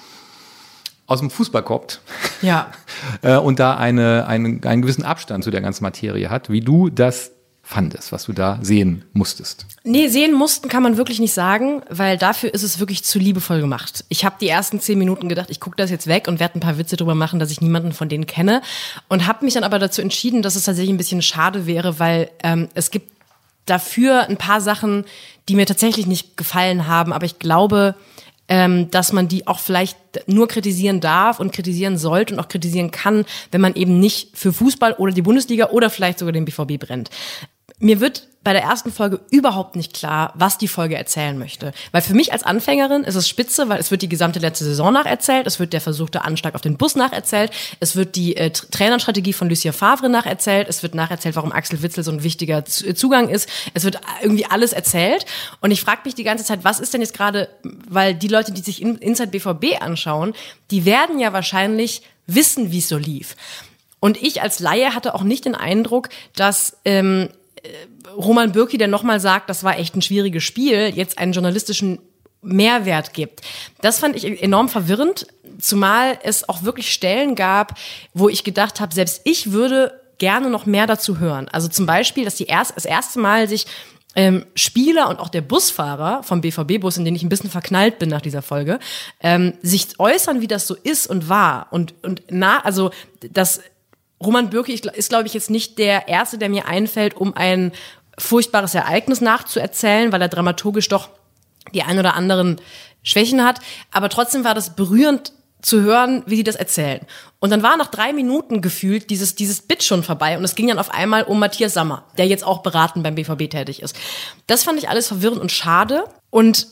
aus dem Fußball kommt ja. <laughs> Äh, und da eine, eine, einen gewissen Abstand zu der ganzen Materie hat, wie du das fandest, was du da sehen musstest? Nee, sehen mussten kann man wirklich nicht sagen, weil dafür ist es wirklich zu liebevoll gemacht. Ich habe die ersten zehn Minuten gedacht, ich gucke das jetzt weg und werde ein paar Witze drüber machen, dass ich niemanden von denen kenne und habe mich dann aber dazu entschieden, dass es tatsächlich ein bisschen schade wäre, weil ähm, es gibt dafür ein paar Sachen, die mir tatsächlich nicht gefallen haben, aber ich glaube, ähm, dass man die auch vielleicht nur kritisieren darf und kritisieren sollte und auch kritisieren kann, wenn man eben nicht für Fußball oder die Bundesliga oder vielleicht sogar den BVB brennt. Mir wird bei der ersten Folge überhaupt nicht klar, was die Folge erzählen möchte. Weil für mich als Anfängerin ist es spitze, weil es wird die gesamte letzte Saison nacherzählt, es wird der versuchte Anschlag auf den Bus nacherzählt, es wird die äh, Trainerstrategie von Lucia Favre nacherzählt, es wird nacherzählt, warum Axel Witzel so ein wichtiger äh, Zugang ist, es wird irgendwie alles erzählt. Und ich frage mich die ganze Zeit, was ist denn jetzt gerade, weil die Leute, die sich Inside BVB anschauen, die werden ja wahrscheinlich wissen, wie es so lief. Und ich als Laie hatte auch nicht den Eindruck, dass ähm, Roman Bürki, der nochmal sagt, das war echt ein schwieriges Spiel, jetzt einen journalistischen Mehrwert gibt. Das fand ich enorm verwirrend, zumal es auch wirklich Stellen gab, wo ich gedacht habe, selbst ich würde gerne noch mehr dazu hören. Also zum Beispiel, dass die erst, das erste Mal sich ähm, Spieler und auch der Busfahrer vom BVB-Bus, in den ich ein bisschen verknallt bin nach dieser Folge, ähm, sich äußern, wie das so ist und war. Und, und na, also das Roman Bürki ist, glaube ich, jetzt nicht der Erste, der mir einfällt, um ein furchtbares Ereignis nachzuerzählen, weil er dramaturgisch doch die ein oder anderen Schwächen hat. Aber trotzdem war das berührend zu hören, wie die das erzählen. Und dann war nach drei Minuten gefühlt dieses, dieses Bit schon vorbei und es ging dann auf einmal um Matthias Sammer, der jetzt auch beratend beim BVB tätig ist. Das fand ich alles verwirrend und schade und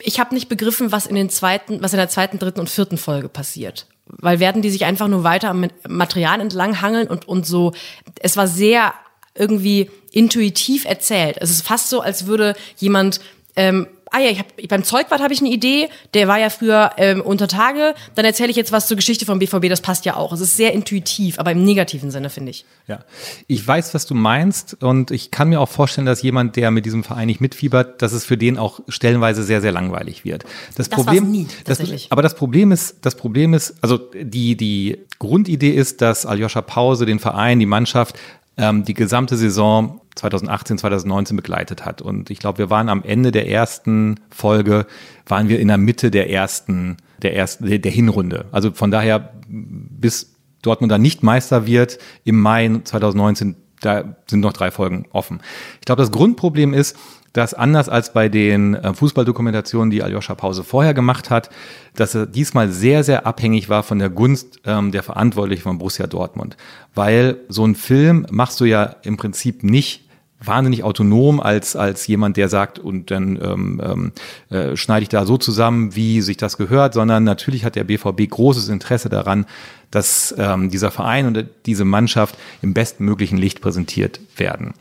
ich habe nicht begriffen, was in den zweiten, was in der zweiten, dritten und vierten Folge passiert weil werden die sich einfach nur weiter am Material entlang hangeln und, und so, es war sehr irgendwie intuitiv erzählt. Es ist fast so, als würde jemand ähm, ah ja, ich hab, beim Zeugwart habe ich eine Idee, der war ja früher ähm, unter Tage, dann erzähle ich jetzt was zur Geschichte vom BVB, das passt ja auch. Es ist sehr intuitiv, aber im negativen Sinne, finde ich. Ja, ich weiß, was du meinst und ich kann mir auch vorstellen, dass jemand, der mit diesem Verein nicht mitfiebert, dass es für den auch stellenweise sehr, sehr langweilig wird. Das, das Problem, nie, tatsächlich. Das, aber das Problem ist, das Problem ist, also die, die Grundidee ist, dass Aljoscha Pause den Verein, die Mannschaft ähm, die gesamte Saison 2018, 2019 begleitet hat. Und ich glaube, wir waren am Ende der ersten Folge, waren wir in der Mitte der ersten, der ersten, der Hinrunde. Also von daher, bis Dortmund dann nicht Meister wird, im Mai 2019, da sind noch drei Folgen offen. Ich glaube, das Grundproblem ist, dass anders als bei den äh, Fußballdokumentationen, die Aljoscha Pause vorher gemacht hat, dass er diesmal sehr, sehr abhängig war von der Gunst ähm, der Verantwortlichen von Borussia Dortmund. Weil so ein Film machst du ja im Prinzip nicht wahnsinnig autonom als, als jemand, der sagt, und dann ähm, ähm, äh, schneide ich da so zusammen, wie sich das gehört, sondern natürlich hat der BVB großes Interesse daran, dass ähm, dieser Verein und diese Mannschaft im bestmöglichen Licht präsentiert werden.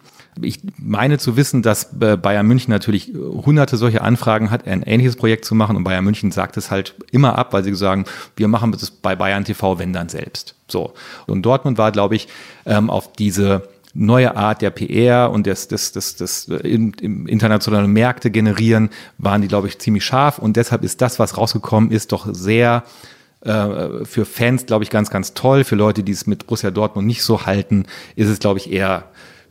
Ich meine zu wissen, dass äh, Bayern München natürlich hunderte solche Anfragen hat, ein ähnliches Projekt zu machen und Bayern München sagt es halt immer ab, weil sie sagen, wir machen das bei Bayern TV, wenn dann selbst. So. Und Dortmund war, glaube ich, ähm, auf diese neue Art der PR und des, des, des, des äh, im, im internationalen Märkte generieren, waren die, glaube ich, ziemlich scharf. Und deshalb ist das, was rausgekommen ist, doch sehr äh, für Fans, glaube ich, ganz, ganz toll. Für Leute, die es mit Borussia Dortmund nicht so halten, ist es, glaube ich, eher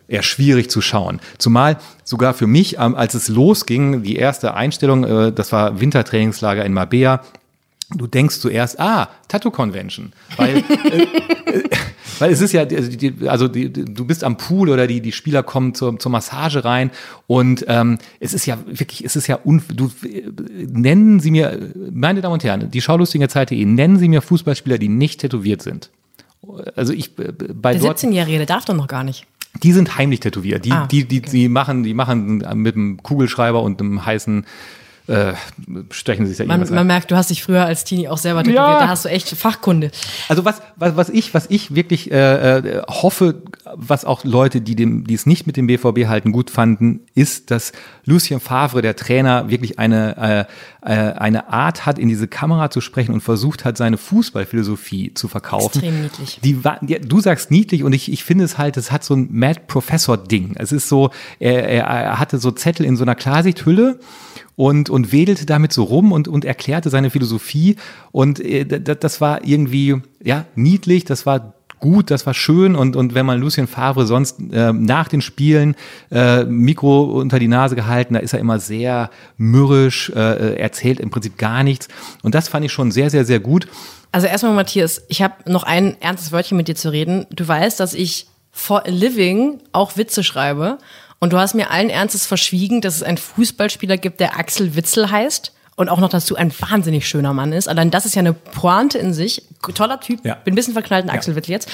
eher schwierig zu schauen. Zumal sogar für mich, ähm, als es losging, die erste Einstellung, äh, das war Wintertrainingslager in Mabea, du denkst zuerst, ah, Tattoo Convention, weil äh, äh, <laughs> weil es ist ja, also, die, also die, du bist am Pool oder die, die Spieler kommen zur, zur Massage rein und ähm, es ist ja wirklich, es ist ja, un, du, nennen Sie mir, meine Damen und Herren, die Schaulustigen Zeit.de, nennen Sie mir Fußballspieler, die nicht tätowiert sind. Also ich äh, bei Der 17-Jährige, der darf doch noch gar nicht. Die sind heimlich tätowiert. Die, ah, die, die, okay. die machen, die machen mit einem Kugelschreiber und einem heißen äh, stechen sich da man, man merkt, du hast dich früher als Teenie auch selber tätowiert, ja. da hast du echt Fachkunde. Also was, was, was ich, was ich wirklich äh, äh, hoffe, was auch Leute, die dem, die es nicht mit dem BVB halten, gut fanden, ist, dass Lucien Favre, der Trainer, wirklich eine äh, äh, eine Art hat, in diese Kamera zu sprechen und versucht hat, seine Fußballphilosophie zu verkaufen. Extrem niedlich. Die, die, du sagst niedlich und ich, ich finde es halt, es hat so ein Mad Professor Ding. Es ist so, er, er hatte so Zettel in so einer Klarsichthülle und, und wedelte damit so rum und, und erklärte seine Philosophie. Und äh, das war irgendwie, ja, niedlich, das war gut, das war schön und, und wenn man Lucien Favre sonst äh, nach den Spielen äh, Mikro unter die Nase gehalten, da ist er immer sehr mürrisch, äh, erzählt im Prinzip gar nichts und das fand ich schon sehr, sehr, sehr gut. Also erstmal Matthias, ich habe noch ein ernstes Wörtchen mit dir zu reden. Du weißt, dass ich for a living auch Witze schreibe und du hast mir allen Ernstes verschwiegen, dass es einen Fußballspieler gibt, der Axel Witzel heißt und auch noch dazu ein wahnsinnig schöner Mann ist. Allein das ist ja eine Pointe in sich. Toller Typ. Ja. Bin ein bisschen verknallt in Axel ja. Witzel jetzt.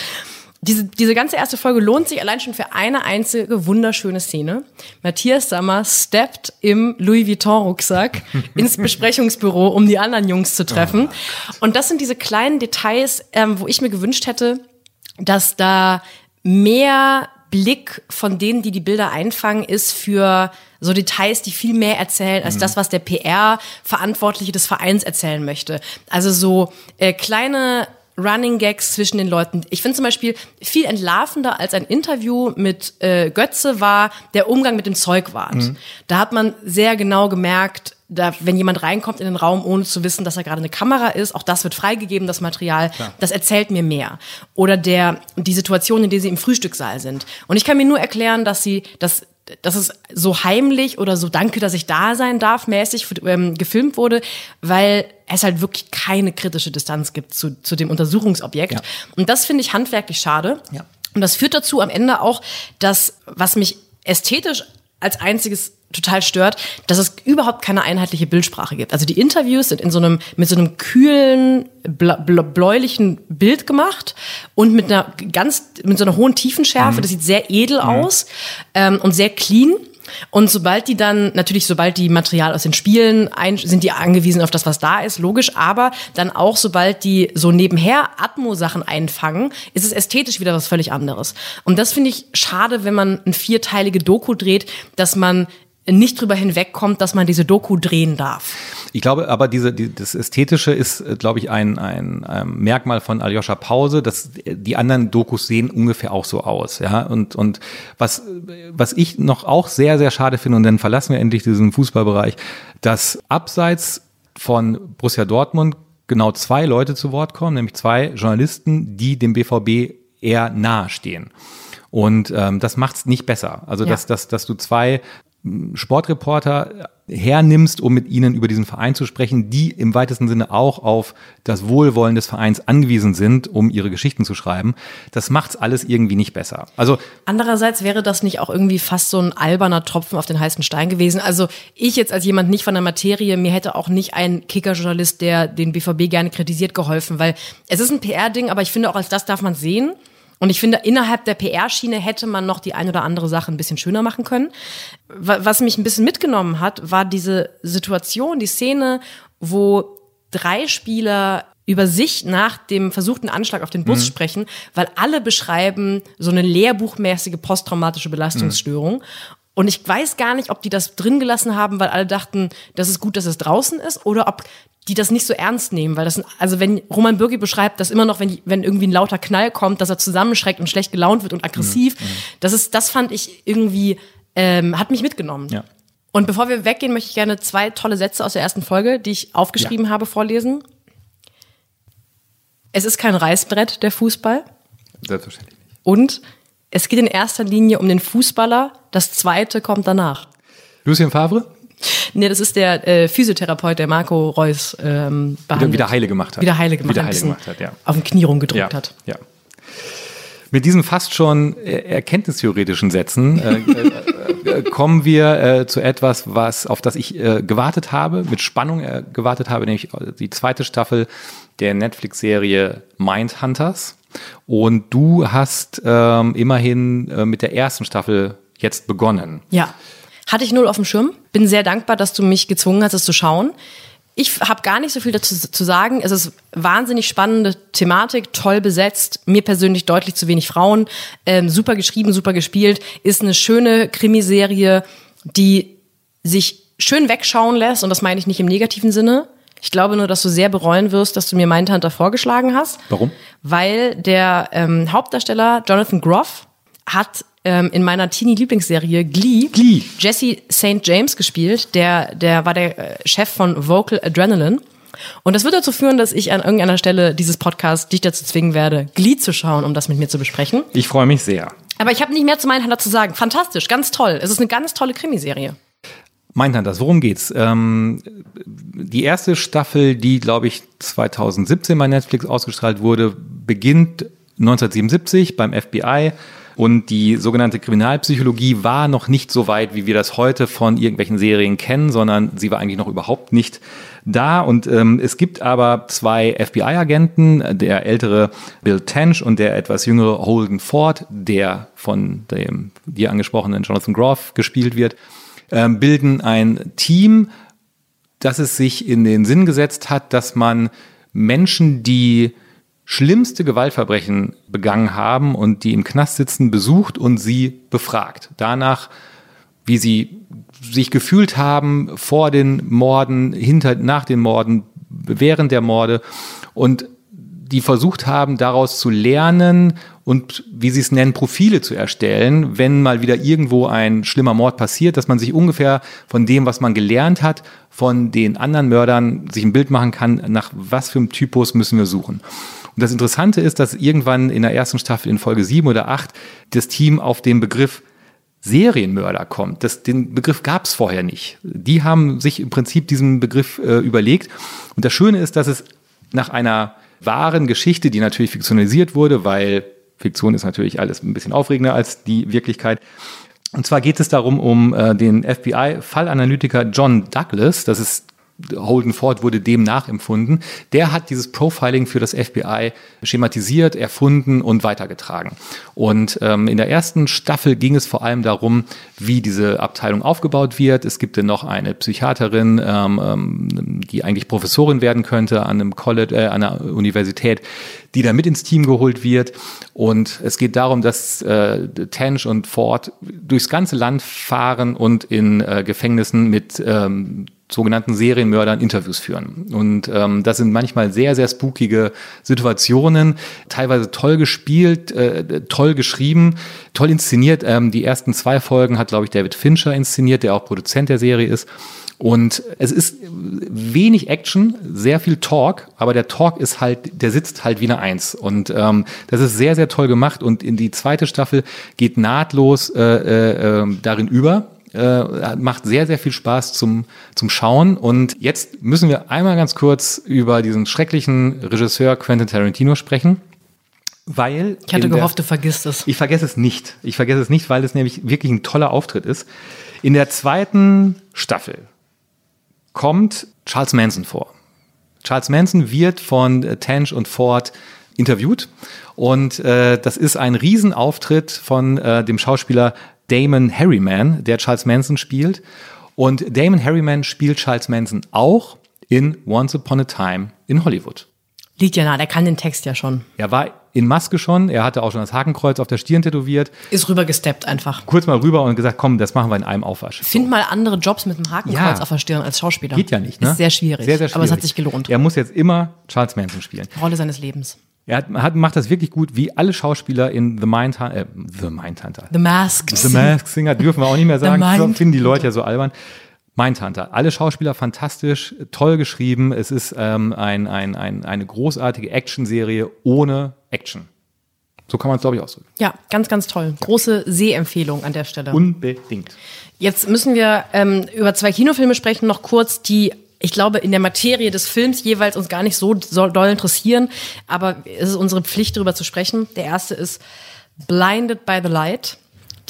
Diese, diese ganze erste Folge lohnt sich allein schon für eine einzige wunderschöne Szene. Matthias Sammer steppt im Louis Vuitton Rucksack <laughs> ins Besprechungsbüro, um die anderen Jungs zu treffen. Oh und das sind diese kleinen Details, ähm, wo ich mir gewünscht hätte, dass da mehr Blick von denen, die die Bilder einfangen, ist für so Details, die viel mehr erzählen als mhm. das, was der PR-Verantwortliche des Vereins erzählen möchte. Also so äh, kleine Running Gags zwischen den Leuten. Ich finde zum Beispiel viel entlarvender als ein Interview mit äh, Götze war der Umgang mit dem Zeugwart. Mhm. Da hat man sehr genau gemerkt, da, wenn jemand reinkommt in den Raum, ohne zu wissen, dass da gerade eine Kamera ist, auch das wird freigegeben, das Material, Klar. das erzählt mir mehr. Oder der, die Situation, in der sie im Frühstückssaal sind. Und ich kann mir nur erklären, dass sie, dass dass es so heimlich oder so danke, dass ich da sein darf, mäßig ähm, gefilmt wurde, weil es halt wirklich keine kritische Distanz gibt zu, zu dem Untersuchungsobjekt. Ja. Und das finde ich handwerklich schade. Ja. Und das führt dazu am Ende auch, dass, was mich ästhetisch als einziges total stört, dass es überhaupt keine einheitliche Bildsprache gibt. Also die Interviews sind in so einem mit so einem kühlen bläulichen Bild gemacht und mit einer ganz mit so einer hohen Tiefenschärfe. Mhm. Das sieht sehr edel mhm. aus ähm, und sehr clean. Und sobald die dann, natürlich, sobald die Material aus den Spielen ein, sind die angewiesen auf das, was da ist, logisch, aber dann auch, sobald die so nebenher Atmo-Sachen einfangen, ist es ästhetisch wieder was völlig anderes. Und das finde ich schade, wenn man ein vierteilige Doku dreht, dass man nicht drüber hinwegkommt, dass man diese Doku drehen darf. Ich glaube, aber diese, die, das Ästhetische ist, äh, glaube ich, ein, ein, ein Merkmal von Aljoscha Pause, dass die anderen Dokus sehen ungefähr auch so aus. Ja, und, und was, was ich noch auch sehr, sehr schade finde, und dann verlassen wir endlich diesen Fußballbereich, dass abseits von Borussia Dortmund genau zwei Leute zu Wort kommen, nämlich zwei Journalisten, die dem BVB eher nahe stehen. Und ähm, das macht es nicht besser. Also, ja. dass, dass, dass du zwei Sportreporter hernimmst, um mit ihnen über diesen Verein zu sprechen, die im weitesten Sinne auch auf das Wohlwollen des Vereins angewiesen sind, um ihre Geschichten zu schreiben. Das macht's alles irgendwie nicht besser. Also andererseits wäre das nicht auch irgendwie fast so ein alberner Tropfen auf den heißen Stein gewesen. Also ich jetzt als jemand nicht von der Materie, mir hätte auch nicht ein Kickerjournalist, der den BVB gerne kritisiert, geholfen, weil es ist ein PR-Ding, aber ich finde auch als das darf man sehen Und ich finde, innerhalb der PR-Schiene hätte man noch die ein oder andere Sache ein bisschen schöner machen können. Was mich ein bisschen mitgenommen hat, war diese Situation, die Szene, wo drei Spieler über sich nach dem versuchten Anschlag auf den Bus mhm. sprechen, weil alle beschreiben so eine lehrbuchmäßige posttraumatische Belastungsstörung. Mhm. Und ich weiß gar nicht, ob die das drin gelassen haben, weil alle dachten, das ist gut, dass es draußen ist, oder ob die das nicht so ernst nehmen, weil das also wenn Roman Bürgi beschreibt, dass immer noch, wenn, wenn irgendwie ein lauter Knall kommt, dass er zusammenschreckt und schlecht gelaunt wird und aggressiv, mhm. das ist, das fand ich irgendwie, ähm, hat mich mitgenommen. Ja. Und bevor wir weggehen, möchte ich gerne zwei tolle Sätze aus der ersten Folge, die ich aufgeschrieben ja. habe, vorlesen. Es ist kein Reißbrett, der Fußball. Selbstverständlich nicht. Und es geht in erster Linie um den Fußballer, das zweite kommt danach. Lucien Favre? Nee, das ist der äh, Physiotherapeut, der Marco Reus ähm, behandelt. Wieder, heile gemacht hat. Wieder heile gemacht, wieder heile gemacht hat, ja. Auf dem Knie rumgedrückt ja, hat. Ja. Mit diesen fast schon äh, erkenntnistheoretischen Sätzen äh, äh, äh, kommen wir zu etwas, was auf das ich gewartet habe, mit Spannung gewartet habe, nämlich die zweite Staffel der Netflix-Serie Mindhunters. Und du hast ähm, immerhin äh, mit der ersten Staffel jetzt begonnen. Ja. Hatte ich null auf dem Schirm. Bin sehr dankbar, dass du mich gezwungen hast, es zu schauen. Ich habe gar nicht so viel dazu zu sagen. Es ist wahnsinnig spannende Thematik, toll besetzt. Mir persönlich deutlich zu wenig Frauen. Ähm, super geschrieben, super gespielt. Ist eine schöne Krimiserie, die sich schön wegschauen lässt. Und das meine ich nicht im negativen Sinne. Ich glaube nur, dass du sehr bereuen wirst, dass du mir Mindhunter vorgeschlagen hast. Warum? Weil der ähm, Hauptdarsteller Jonathan Groff hat ähm, in meiner Teenie-Lieblingsserie Glee, Glee. Jesse St. James gespielt. Der, der war der äh, Chef von Vocal Adrenaline. Und das wird dazu führen, dass ich an irgendeiner Stelle dieses Podcast dich dazu zwingen werde, Glee zu schauen, um das mit mir zu besprechen. Ich freue mich sehr. Aber ich habe nicht mehr zu Mindhunter zu sagen. Fantastisch, ganz toll. Es ist eine ganz tolle Krimiserie. Mindhunters, worum geht's? Ähm, die erste Staffel, die, glaube ich, 2017 bei Netflix ausgestrahlt wurde, beginnt 1977 beim FBI und die sogenannte Kriminalpsychologie war noch nicht so weit, wie wir das heute von irgendwelchen Serien kennen, sondern sie war eigentlich noch überhaupt nicht da. Und ähm, es gibt aber zwei FBI-Agenten, der ältere Bill Tench und der etwas jüngere Holden Ford, der von dem dir angesprochenen Jonathan Groff gespielt wird, äh, bilden ein Team, das es sich in den Sinn gesetzt hat, dass man Menschen, die schlimmste Gewaltverbrechen begangen haben und die im Knast sitzen, besucht und sie befragt. Danach, wie sie sich gefühlt haben vor den Morden, hinter, nach den Morden, während der Morde und die versucht haben, daraus zu lernen und, wie sie es nennen, Profile zu erstellen, wenn mal wieder irgendwo ein schlimmer Mord passiert, dass man sich ungefähr von dem, was man gelernt hat, von den anderen Mördern sich ein Bild machen kann, nach was für einem Typus müssen wir suchen. Und das Interessante ist, dass irgendwann in der ersten Staffel in Folge 7 oder 8 das Team auf den Begriff Serienmörder kommt. Das, den Begriff gab es vorher nicht. Die haben sich im Prinzip diesen Begriff äh, überlegt. Und das Schöne ist, dass es nach einer wahren Geschichte, die natürlich fiktionalisiert wurde, weil Fiktion ist natürlich alles ein bisschen aufregender als die Wirklichkeit. Und zwar geht es darum, um äh, den FBI-Fallanalytiker John Douglas. Das ist Holden Ford wurde dem nachempfunden. Der hat dieses Profiling für das FBI schematisiert, erfunden und weitergetragen. Und ähm, in der ersten Staffel ging es vor allem darum, wie diese Abteilung aufgebaut wird. Es gibt dann noch eine Psychiaterin, ähm, ähm, die eigentlich Professorin werden könnte an einem College, äh, an einer Universität, die da mit ins Team geholt wird. Und es geht darum, dass äh, Tench und Ford durchs ganze Land fahren und in äh, Gefängnissen mit ähm, sogenannten Serienmördern Interviews führen. Und ähm, das sind manchmal sehr, sehr spookige Situationen, teilweise toll gespielt, äh, toll geschrieben, toll inszeniert. Ähm, die ersten zwei Folgen hat, glaube ich, David Fincher inszeniert, der auch Produzent der Serie ist. Und es ist wenig Action, sehr viel Talk, aber der Talk ist halt, der sitzt halt wie eine Eins. Und ähm, das ist sehr, sehr toll gemacht. Und in die zweite Staffel geht nahtlos äh, äh, ähm, darin über äh, macht sehr, sehr viel Spaß zum, zum Schauen. Und jetzt müssen wir einmal ganz kurz über diesen schrecklichen Regisseur Quentin Tarantino sprechen. Weil ich hatte gehofft, der, du vergisst es. Ich vergesse es nicht. Ich vergesse es nicht, weil es nämlich wirklich ein toller Auftritt ist. In der zweiten Staffel kommt Charles Manson vor. Charles Manson wird von Tench und Ford interviewt. Und äh, das ist ein Riesenauftritt von äh, dem Schauspieler Damon Harriman, der Charles Manson spielt. Und Damon Harriman spielt Charles Manson auch in Once Upon a Time in Hollywood. Liegt ja nah, der kann den Text ja schon. Er war in Maske schon, er hatte auch schon das Hakenkreuz auf der Stirn tätowiert. Ist rübergesteppt einfach. Kurz mal rüber und gesagt, komm, das machen wir in einem Aufwasch. Find mal andere Jobs mit einem Hakenkreuz ja. auf der Stirn als Schauspieler. Geht ja nicht, ne? Ist sehr schwierig. Sehr, sehr schwierig. Aber es hat sich gelohnt. Er muss jetzt immer Charles Manson spielen. Rolle seines Lebens. Er hat, hat, macht das wirklich gut, wie alle Schauspieler in The Mindhunter, äh, The Mindhunter. The Masked The Masked Singer dürfen wir auch nicht mehr sagen. Finden die Leute ja so albern. Mindhunter. Alle Schauspieler fantastisch, toll geschrieben. Es ist ähm, ein, ein, ein, eine großartige Actionserie ohne Action. So kann man es, glaube ich, ausdrücken. Ja, ganz, ganz toll. Große Sehempfehlung an der Stelle. Unbedingt. Jetzt müssen wir ähm, über zwei Kinofilme sprechen, noch kurz, die ich glaube, in der Materie des Films jeweils uns gar nicht so doll interessieren, aber es ist unsere Pflicht, darüber zu sprechen. Der erste ist Blinded by the Light.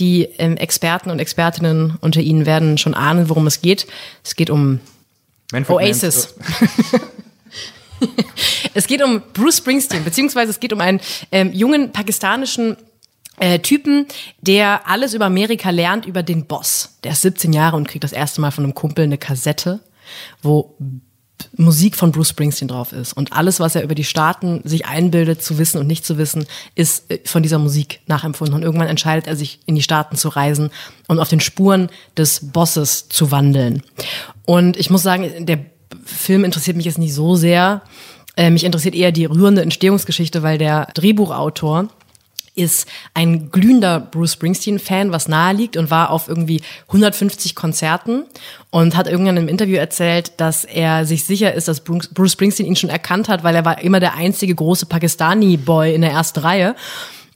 Die ähm, Experten und Expertinnen unter Ihnen werden schon ahnen, worum es geht. Es geht um Manfred Oasis. <laughs> es geht um Bruce Springsteen, beziehungsweise es geht um einen ähm, jungen pakistanischen äh, Typen, der alles über Amerika lernt, über den Boss. Der ist 17 Jahre und kriegt das erste Mal von einem Kumpel eine Kassette, wo Musik von Bruce Springsteen drauf ist. Und alles, was er über die Staaten sich einbildet, zu wissen und nicht zu wissen, ist äh, von dieser Musik nachempfunden. Und irgendwann entscheidet er sich, in die Staaten zu reisen und auf den Spuren des Bosses zu wandeln. Und ich muss sagen, der Film interessiert mich jetzt nicht so sehr. Äh, mich interessiert eher die rührende Entstehungsgeschichte, weil der Drehbuchautor ist ein glühender Bruce Springsteen-Fan, was nahe liegt und war auf irgendwie 150 Konzerten und hat irgendwann im Interview erzählt, dass er sich sicher ist, dass Bruce Springsteen ihn schon erkannt hat, weil er war immer der einzige große Pakistani-Boy in der ersten Reihe.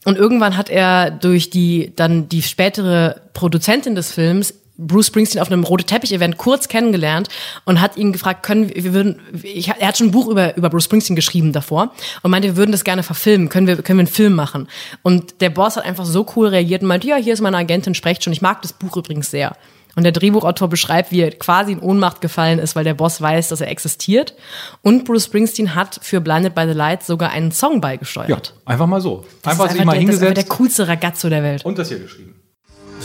Und irgendwann hat er durch die dann die spätere Produzentin des Films Bruce Springsteen auf einem rote Teppich-Event kurz kennengelernt und hat ihn gefragt, können wir würden, ich, er hat schon ein Buch über, über Bruce Springsteen geschrieben davor und meinte, wir würden das gerne verfilmen, können wir, können wir einen Film machen? Und der Boss hat einfach so cool reagiert und meinte, ja, hier ist meine Agentin, sprecht schon, ich mag das Buch übrigens sehr. Und der Drehbuchautor beschreibt, wie er quasi in Ohnmacht gefallen ist, weil der Boss weiß, dass er existiert. Und Bruce Springsteen hat für Blinded by the Light sogar einen Song beigesteuert. Ja, einfach mal so. Das einfach sich mal der, hingesetzt. Das ist der coolste Ragazzo der Welt. Und das hier geschrieben.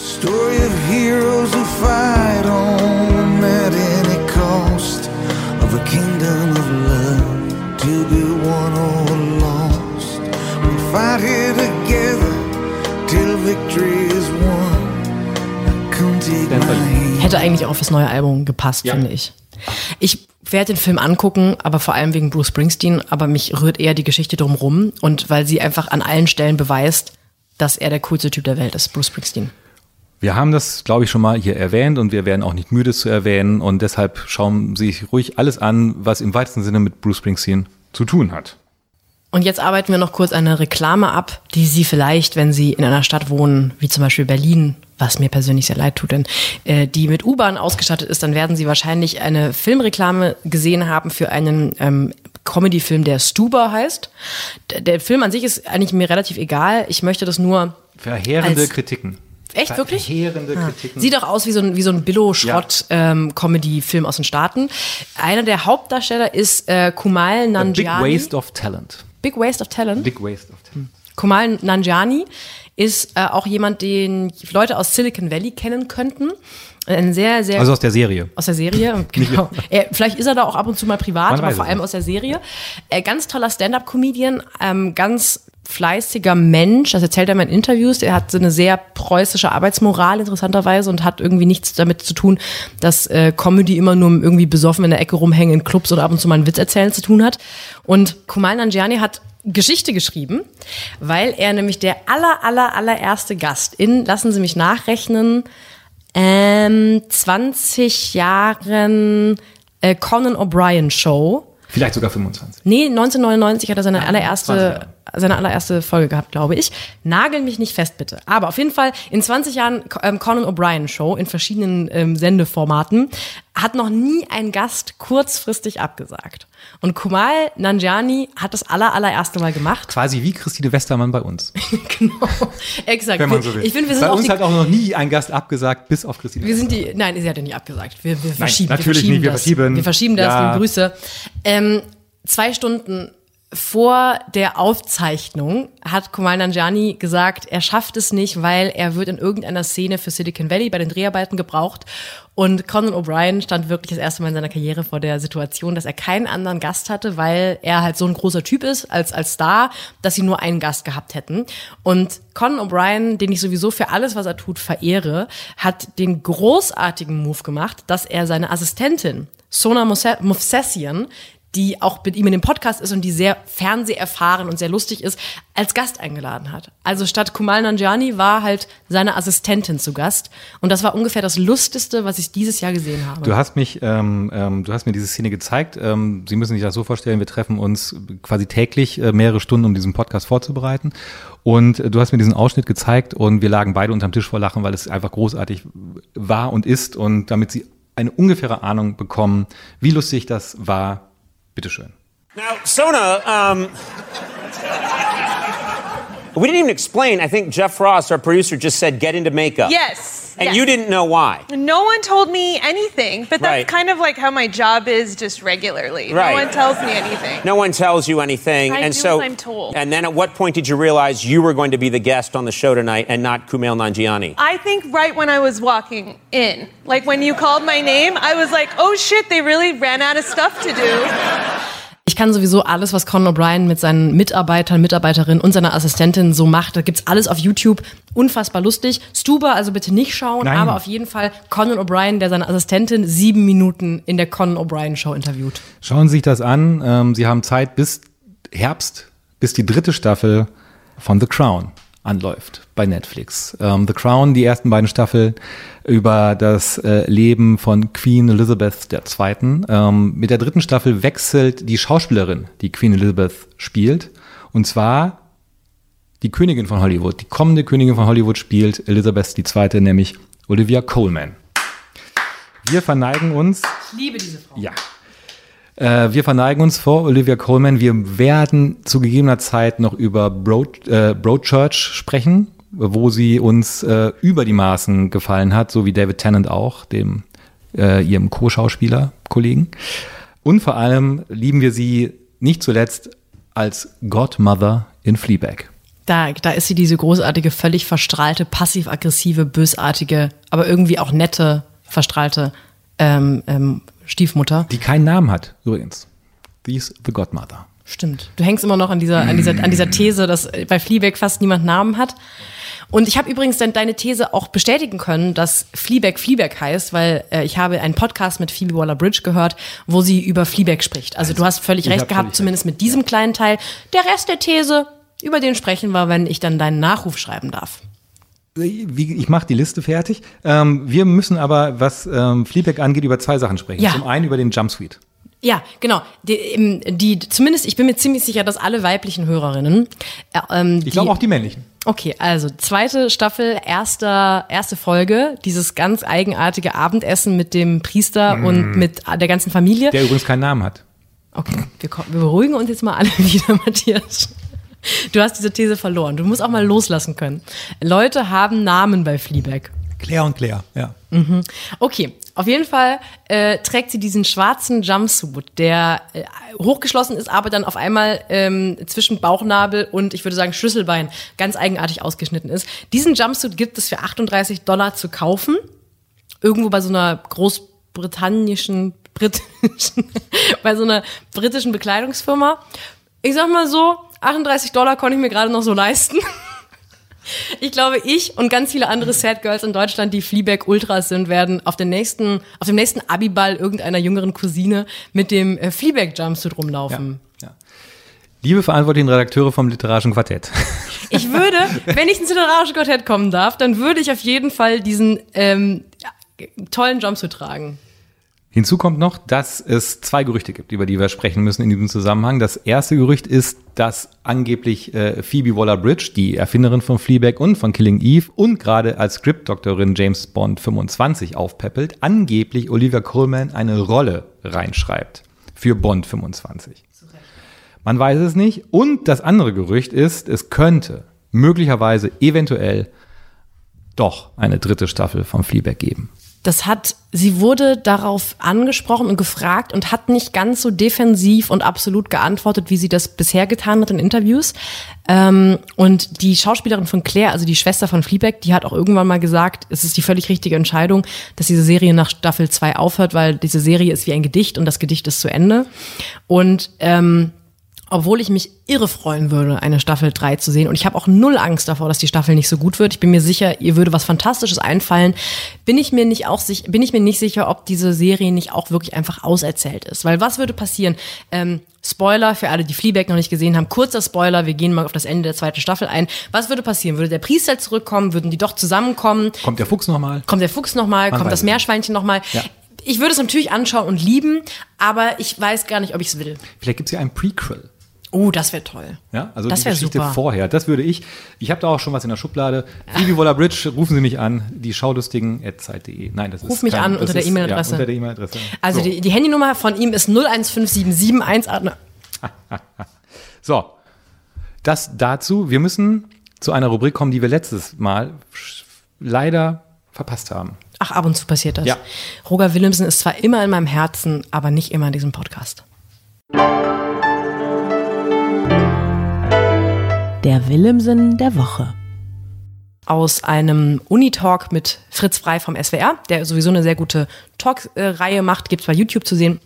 Story of heroes who fight on at any cost of a kingdom of love to be won or lost. We fight here together till victory is won. Hätte eigentlich auch fürs neue Album gepasst, ja. finde ich. Ich werde den Film angucken, aber vor allem wegen Bruce Springsteen, aber mich rührt eher die Geschichte drumherum und weil sie einfach an allen Stellen beweist, dass er der coolste Typ der Welt ist, Bruce Springsteen. Wir haben das, glaube ich, schon mal hier erwähnt und wir werden auch nicht müde zu erwähnen und deshalb schauen Sie sich ruhig alles an, was im weitesten Sinne mit Bruce Springsteen zu tun hat. Und jetzt arbeiten wir noch kurz eine Reklame ab, die Sie vielleicht, wenn Sie in einer Stadt wohnen, wie zum Beispiel Berlin, was mir persönlich sehr leid tut, denn äh, die mit U-Bahn ausgestattet ist, dann werden Sie wahrscheinlich eine Filmreklame gesehen haben für einen ähm, Comedy-Film, der Stuber heißt. Der, der Film an sich ist eigentlich mir relativ egal. Ich möchte das nur Verheerende Kritiken. Echt, wirklich? Verheerende ah. Kritiken. Sieht auch aus wie so ein, wie so ein Billo-Schrott-Comedy-Film ja. ähm, aus den Staaten. Einer der Hauptdarsteller ist äh, Kumal Nanjiani. Big Waste of Talent. Big Waste of Talent? Big Waste of Talent. Kumal Nanjiani ist äh, auch jemand, den Leute aus Silicon Valley kennen könnten. Ein sehr, sehr. Also aus der Serie. Aus der Serie, <laughs> genau. er, vielleicht ist er da auch ab und zu mal privat, Man aber vor allem aus der Serie. Äh, ganz toller Stand-up-Comedian, ähm, ganz fleißiger Mensch, das erzählt er in Interviews, er hat so eine sehr preußische Arbeitsmoral interessanterweise und hat irgendwie nichts damit zu tun, dass äh, Comedy immer nur irgendwie besoffen in der Ecke rumhängen in Clubs oder ab und zu mal einen Witz erzählen zu tun hat. Und Kumal Nanjiani hat Geschichte geschrieben, weil er nämlich der aller, aller, allererste Gast in, lassen Sie mich nachrechnen, ähm, 20 Jahren äh, Conan O'Brien Show. Vielleicht sogar 25. Nee, 1999 hat er seine allererste seine allererste Folge gehabt, glaube ich. Nagel mich nicht fest, bitte. Aber auf jeden Fall in 20 Jahren ähm, Conan O'Brien Show in verschiedenen ähm, Sendeformaten hat noch nie ein Gast kurzfristig abgesagt. Und Kumal Nanjani hat das aller, allererste Mal gemacht. Quasi wie Christine Westermann bei uns. <laughs> genau, exakt. Wenn man so will. Ich finde, wir sind bei uns hat auch noch nie ein Gast abgesagt, bis auf Christine Wir sind die, nein, sie hat ja nicht abgesagt. Wir, wir verschieben, nein, natürlich wir verschieben nicht, wir das. verschieben. Wir verschieben das, ja. Grüße. Ähm, zwei Stunden vor der Aufzeichnung hat Kumail Nanjiani gesagt, er schafft es nicht, weil er wird in irgendeiner Szene für Silicon Valley bei den Dreharbeiten gebraucht. Und Conan O'Brien stand wirklich das erste Mal in seiner Karriere vor der Situation, dass er keinen anderen Gast hatte, weil er halt so ein großer Typ ist als, als Star, dass sie nur einen Gast gehabt hätten. Und Conan O'Brien, den ich sowieso für alles, was er tut, verehre, hat den großartigen Move gemacht, dass er seine Assistentin Sona Movsesian, die auch mit ihm in dem Podcast ist und die sehr fernseherfahren und sehr lustig ist, als Gast eingeladen hat. Also statt Kumal Nanjiani war halt seine Assistentin zu Gast. Und das war ungefähr das Lustigste, was ich dieses Jahr gesehen habe. Du hast mich, ähm, ähm, du hast mir diese Szene gezeigt. Ähm, Sie müssen sich das so vorstellen, wir treffen uns quasi täglich äh, mehrere Stunden, um diesen Podcast vorzubereiten. Und äh, du hast mir diesen Ausschnitt gezeigt und wir lagen beide unterm Tisch vor Lachen, weil es einfach großartig war und ist. Und damit Sie eine ungefähre Ahnung bekommen, wie lustig das war, Bitteschön. Now, Sona, um, we didn't even explain. I think Jeff Ross, our producer, just said get into makeup. Yes. And yes. you didn't know why. No one told me anything, but that's Right. kind of like how my job is just regularly. Right. No one tells me anything. No one tells you anything, I and do so. I'm told. And then, at what point did you realize you were going to be the guest on the show tonight and not Kumail Nanjiani? I think right when I was walking in, like when you called my name, I was like, oh shit, they really ran out of stuff to do. Ich kann sowieso alles, was Conan O'Brien mit seinen Mitarbeitern, Mitarbeiterinnen und seiner Assistentin so macht, da gibt's alles auf YouTube. Unfassbar lustig. Stuber also bitte nicht schauen, Nein. aber auf jeden Fall Conan O'Brien, der seine Assistentin sieben Minuten in der Conan O'Brien Show interviewt. Schauen Sie sich das an. Ähm, Sie haben Zeit bis Herbst, bis die dritte Staffel von The Crown anläuft bei Netflix. Ähm, The Crown, die ersten beiden Staffeln über das äh, Leben von Queen Elizabeth II. Ähm, mit der dritten Staffel wechselt die Schauspielerin, die Queen Elizabeth spielt. Und zwar die Königin von Hollywood, die kommende Königin von Hollywood spielt Elizabeth II., nämlich Olivia Colman. Wir verneigen uns Ich liebe diese Frau. ja. Äh, wir verneigen uns vor Olivia Colman. Wir werden zu gegebener Zeit noch über Broad, äh, Broadchurch sprechen, wo sie uns äh, über die Maßen gefallen hat, so wie David Tennant auch, dem äh, ihrem Co-Schauspieler-Kollegen. Und vor allem lieben wir sie nicht zuletzt als Godmother in Fleabag. Da, da ist sie diese großartige, völlig verstrahlte, passiv-aggressive, bösartige, aber irgendwie auch nette, verstrahlte ähm, ähm, Stiefmutter. Die keinen Namen hat, übrigens. Die ist The Godmother. Stimmt. Du hängst immer noch an dieser, an dieser, an dieser These, dass bei Fleabag fast niemand Namen hat. Und ich habe übrigens dann deine These auch bestätigen können, dass Fleabag Fleabag heißt, weil äh, ich habe einen Podcast mit Phoebe Waller-Bridge gehört, wo sie über Fleabag spricht. Also du hast völlig recht hab gehabt, völlig zumindest mit diesem kleinen Teil. Der Rest der These, über den sprechen wir, wenn ich dann deinen Nachruf schreiben darf. Wie, ich mache die Liste fertig. Ähm, wir müssen aber, was ähm, Fleabag angeht, über zwei Sachen sprechen. Ja. Zum einen über den Jumpsuite. Ja, genau. Die, ähm, die, zumindest, ich bin mir ziemlich sicher, dass alle weiblichen Hörerinnen. Äh, ähm, Ich glaube auch die männlichen. Okay, also zweite Staffel, erster, erste Folge, dieses ganz eigenartige Abendessen mit dem Priester und mit der ganzen Familie. Der übrigens keinen Namen hat. Okay, wir, wir beruhigen uns jetzt mal alle <laughs> wieder, Matthias. Du hast diese These verloren. Du musst auch mal loslassen können. Leute haben Namen bei Fleabag. Claire und Claire, ja. Okay, auf jeden Fall äh, trägt sie diesen schwarzen Jumpsuit, der äh, hochgeschlossen ist, aber dann auf einmal ähm, zwischen Bauchnabel und ich würde sagen Schlüsselbein ganz eigenartig ausgeschnitten ist. Diesen Jumpsuit gibt es für 38 Dollar zu kaufen. Irgendwo bei so einer großbritannischen, britischen, <laughs> bei so einer britischen Bekleidungsfirma. Ich sag mal so, 38 Dollar konnte ich mir gerade noch so leisten. Ich glaube, ich und ganz viele andere Sad Girls in Deutschland, die Fleabag Ultras sind, werden auf, den nächsten, auf dem nächsten Abiball irgendeiner jüngeren Cousine mit dem äh, Fleabag Jumpsuit rumlaufen. Liebe verantwortlichen Redakteure vom Literarischen Quartett. <laughs> Ich würde, wenn ich ins literarische Quartett kommen darf, dann würde ich auf jeden Fall diesen ähm, ja, tollen Jumpsuit tragen. Hinzu kommt noch, dass es zwei Gerüchte gibt, über die wir sprechen müssen in diesem Zusammenhang. Das erste Gerücht ist, dass angeblich äh, Phoebe Waller-Bridge, die Erfinderin von Fleabag und von Killing Eve und gerade als Scriptdoktorin James Bond 25 aufpeppelt, angeblich Olivia Colman eine Rolle reinschreibt für Bond 25. Man weiß es nicht. Und das andere Gerücht ist, es könnte möglicherweise eventuell doch eine dritte Staffel von Fleabag geben. Das hat, sie wurde darauf angesprochen und gefragt und hat nicht ganz so defensiv und absolut geantwortet, wie sie das bisher getan hat in Interviews. Ähm, und die Schauspielerin von Claire, also die Schwester von Fleabag, die hat auch irgendwann mal gesagt, es ist die völlig richtige Entscheidung, dass diese Serie nach Staffel 2 aufhört, weil diese Serie ist wie ein Gedicht und das Gedicht ist zu Ende. Und ähm, obwohl ich mich irre freuen würde, eine Staffel 3 zu sehen. Und ich habe auch null Angst davor, dass die Staffel nicht so gut wird. Ich bin mir sicher, ihr würde was Fantastisches einfallen. Bin ich mir nicht auch sich, bin ich mir nicht sicher, ob diese Serie nicht auch wirklich einfach auserzählt ist. Weil was würde passieren? Ähm, Spoiler für alle, die Fleabag noch nicht gesehen haben. Kurzer Spoiler, wir gehen mal auf das Ende der zweiten Staffel ein. Was würde passieren? Würde der Priester zurückkommen? Würden die doch zusammenkommen? Kommt der Fuchs nochmal? Kommt der Fuchs nochmal? Kommt das. Meerschweinchen nochmal? Ja. Ich würde es natürlich anschauen und lieben, aber ich weiß gar nicht, ob ich es will. Vielleicht gibt es ja ein Prequel. Oh, das wäre toll. Ja, also Das die Geschichte super. vorher. Das würde ich. Ich habe da auch schon was in der Schublade. Phoebe Waller-Bridge, rufen Sie mich an. Die Schaulustigen at Zeit.de. Nein, das ist Ruf mich kein, an unter der E-Mail-Adresse. Ja, unter der E-Mail-Adresse. Also so. die, die Handynummer von ihm ist 015771. <laughs> so, das dazu. Wir müssen zu einer Rubrik kommen, die wir letztes Mal leider verpasst haben. Ach, ab und zu passiert das. Ja. Roger Willemsen ist zwar immer in meinem Herzen, aber nicht immer in diesem Podcast. Der Willemsen der Woche. Aus einem Unitalk mit Fritz Frei vom SWR, der sowieso eine sehr gute Talk-Reihe macht, gibt es bei YouTube zu sehen,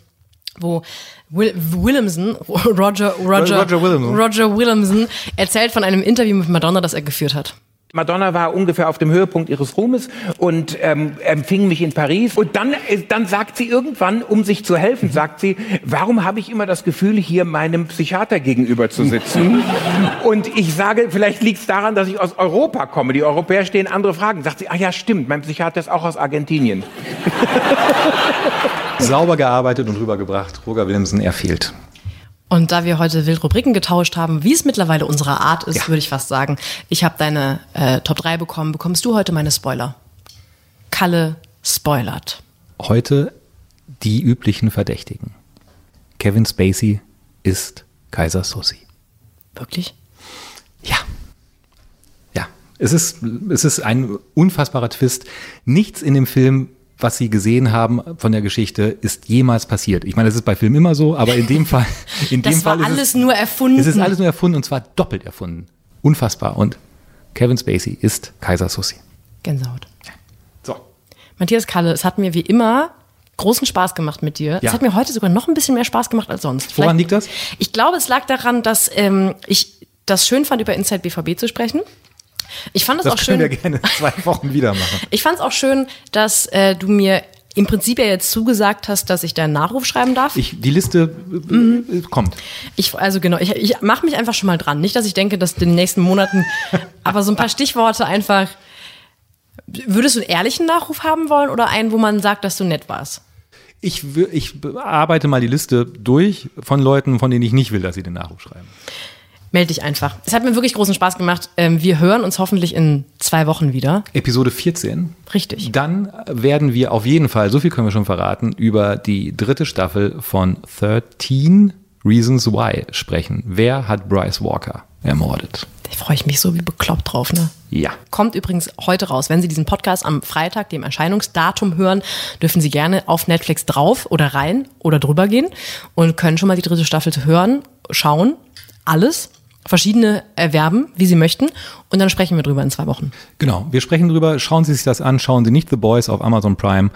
wo Will, Willemsen, <laughs> Roger, Roger, Roger Willemsen. Roger Willemsen erzählt von einem Interview mit Madonna, das er geführt hat. Madonna war ungefähr auf dem Höhepunkt ihres Ruhmes und ähm, empfing mich in Paris. Und dann, äh, dann sagt sie irgendwann, um sich zu helfen, sagt sie, warum habe ich immer das Gefühl, hier meinem Psychiater gegenüber zu sitzen? <laughs> Und ich sage, vielleicht liegt es daran, dass ich aus Europa komme. Die Europäer stehen andere Fragen. Sagt sie, ah ja, stimmt, mein Psychiater ist auch aus Argentinien. <laughs> Sauber gearbeitet und rübergebracht. Roger Willemsen, er fehlt. Und da wir heute wild Rubriken getauscht haben, wie es mittlerweile unsere Art ist, würde ich fast sagen, ich habe deine äh, Top 3 bekommen, bekommst du heute meine Spoiler. Kalle spoilert. Heute die üblichen Verdächtigen. Kevin Spacey ist Kaiser Sossi. Wirklich? Ja. Ja. Es ist, es ist ein unfassbarer Twist. Nichts in dem Film, was Sie gesehen haben von der Geschichte, ist jemals passiert. Ich meine, das ist bei Filmen immer so, aber in dem Fall, <laughs> in Das dem Fall ist alles es, nur erfunden. Es ist alles nur erfunden und zwar doppelt erfunden. Unfassbar. Und Kevin Spacey ist Kaiser Sossi. Gänsehaut. So. Matthias Kalle, es hat mir wie immer großen Spaß gemacht mit dir. Ja. Es hat mir heute sogar noch ein bisschen mehr Spaß gemacht als sonst. Woran Vielleicht- liegt das? Ich glaube, es lag daran, dass ähm, ich das schön fand, über Inside BVB zu sprechen. Ich fand es Das auch können schön. wir gerne zwei Wochen wieder machen. <laughs> Ich fand es auch schön, dass äh, du mir im Prinzip ja jetzt zugesagt hast, dass ich deinen Nachruf schreiben darf. Ich, die Liste äh, kommt. Ich, also genau, ich, ich mache mich einfach schon mal dran. Nicht, dass ich denke, dass in den nächsten Monaten, <laughs> aber so ein paar Stichworte einfach. Würdest du einen ehrlichen Nachruf haben wollen oder einen, wo man sagt, dass du nett warst? Ich, ich arbeite mal die Liste durch von Leuten, von denen ich nicht will, dass sie den Nachruf schreiben. Meld dich einfach. Es hat mir wirklich großen Spaß gemacht. Ähm, wir hören uns hoffentlich in zwei Wochen wieder. Episode 14. Richtig. Dann werden wir auf jeden Fall, so viel können wir schon verraten, über die dritte Staffel von 13 Reasons Why sprechen. Wer hat Bryce Walker ermordet? Da freue ich mich so wie bekloppt drauf, ne? Ja. Kommt übrigens heute raus. Wenn Sie diesen Podcast am Freitag, dem Erscheinungsdatum hören, dürfen Sie gerne auf Netflix drauf oder rein oder drüber gehen und können schon mal die dritte Staffel hören, schauen, alles, verschiedene erwerben, wie Sie möchten. Und dann sprechen wir drüber in zwei Wochen. Genau, wir sprechen drüber. Schauen Sie sich das an. Schauen Sie nicht The Boys auf Amazon Prime.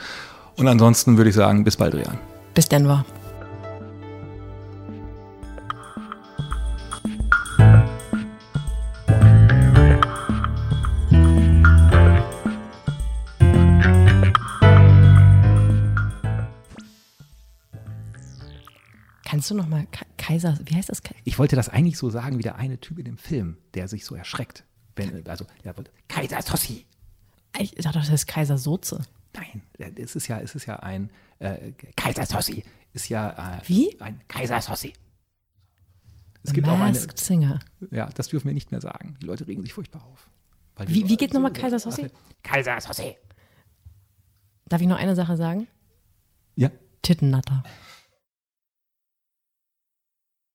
Und ansonsten würde ich sagen, bis bald, Rian. Bis Denver. Kannst du noch mal Ka Kaiser, wie heißt das? Ich wollte das eigentlich so sagen wie der eine Typ in dem Film, der sich so erschreckt. Wenn, also, er wollte, Kaiser Sossi. Ich dachte, das heißt Kaiser Soze. Nein, es ist ja, es ist ja ein äh, Kaiser Sossi. Ist ja äh, Wie? ein Kaiser Sossi. Es gibt auch eine. Masked Singer. Ja, das dürfen wir nicht mehr sagen. Die Leute regen sich furchtbar auf. Wie, wie geht so- nochmal Kaiser Sossi? Kaiser Sossi. Darf ich noch eine Sache sagen? Ja. Tittennatter.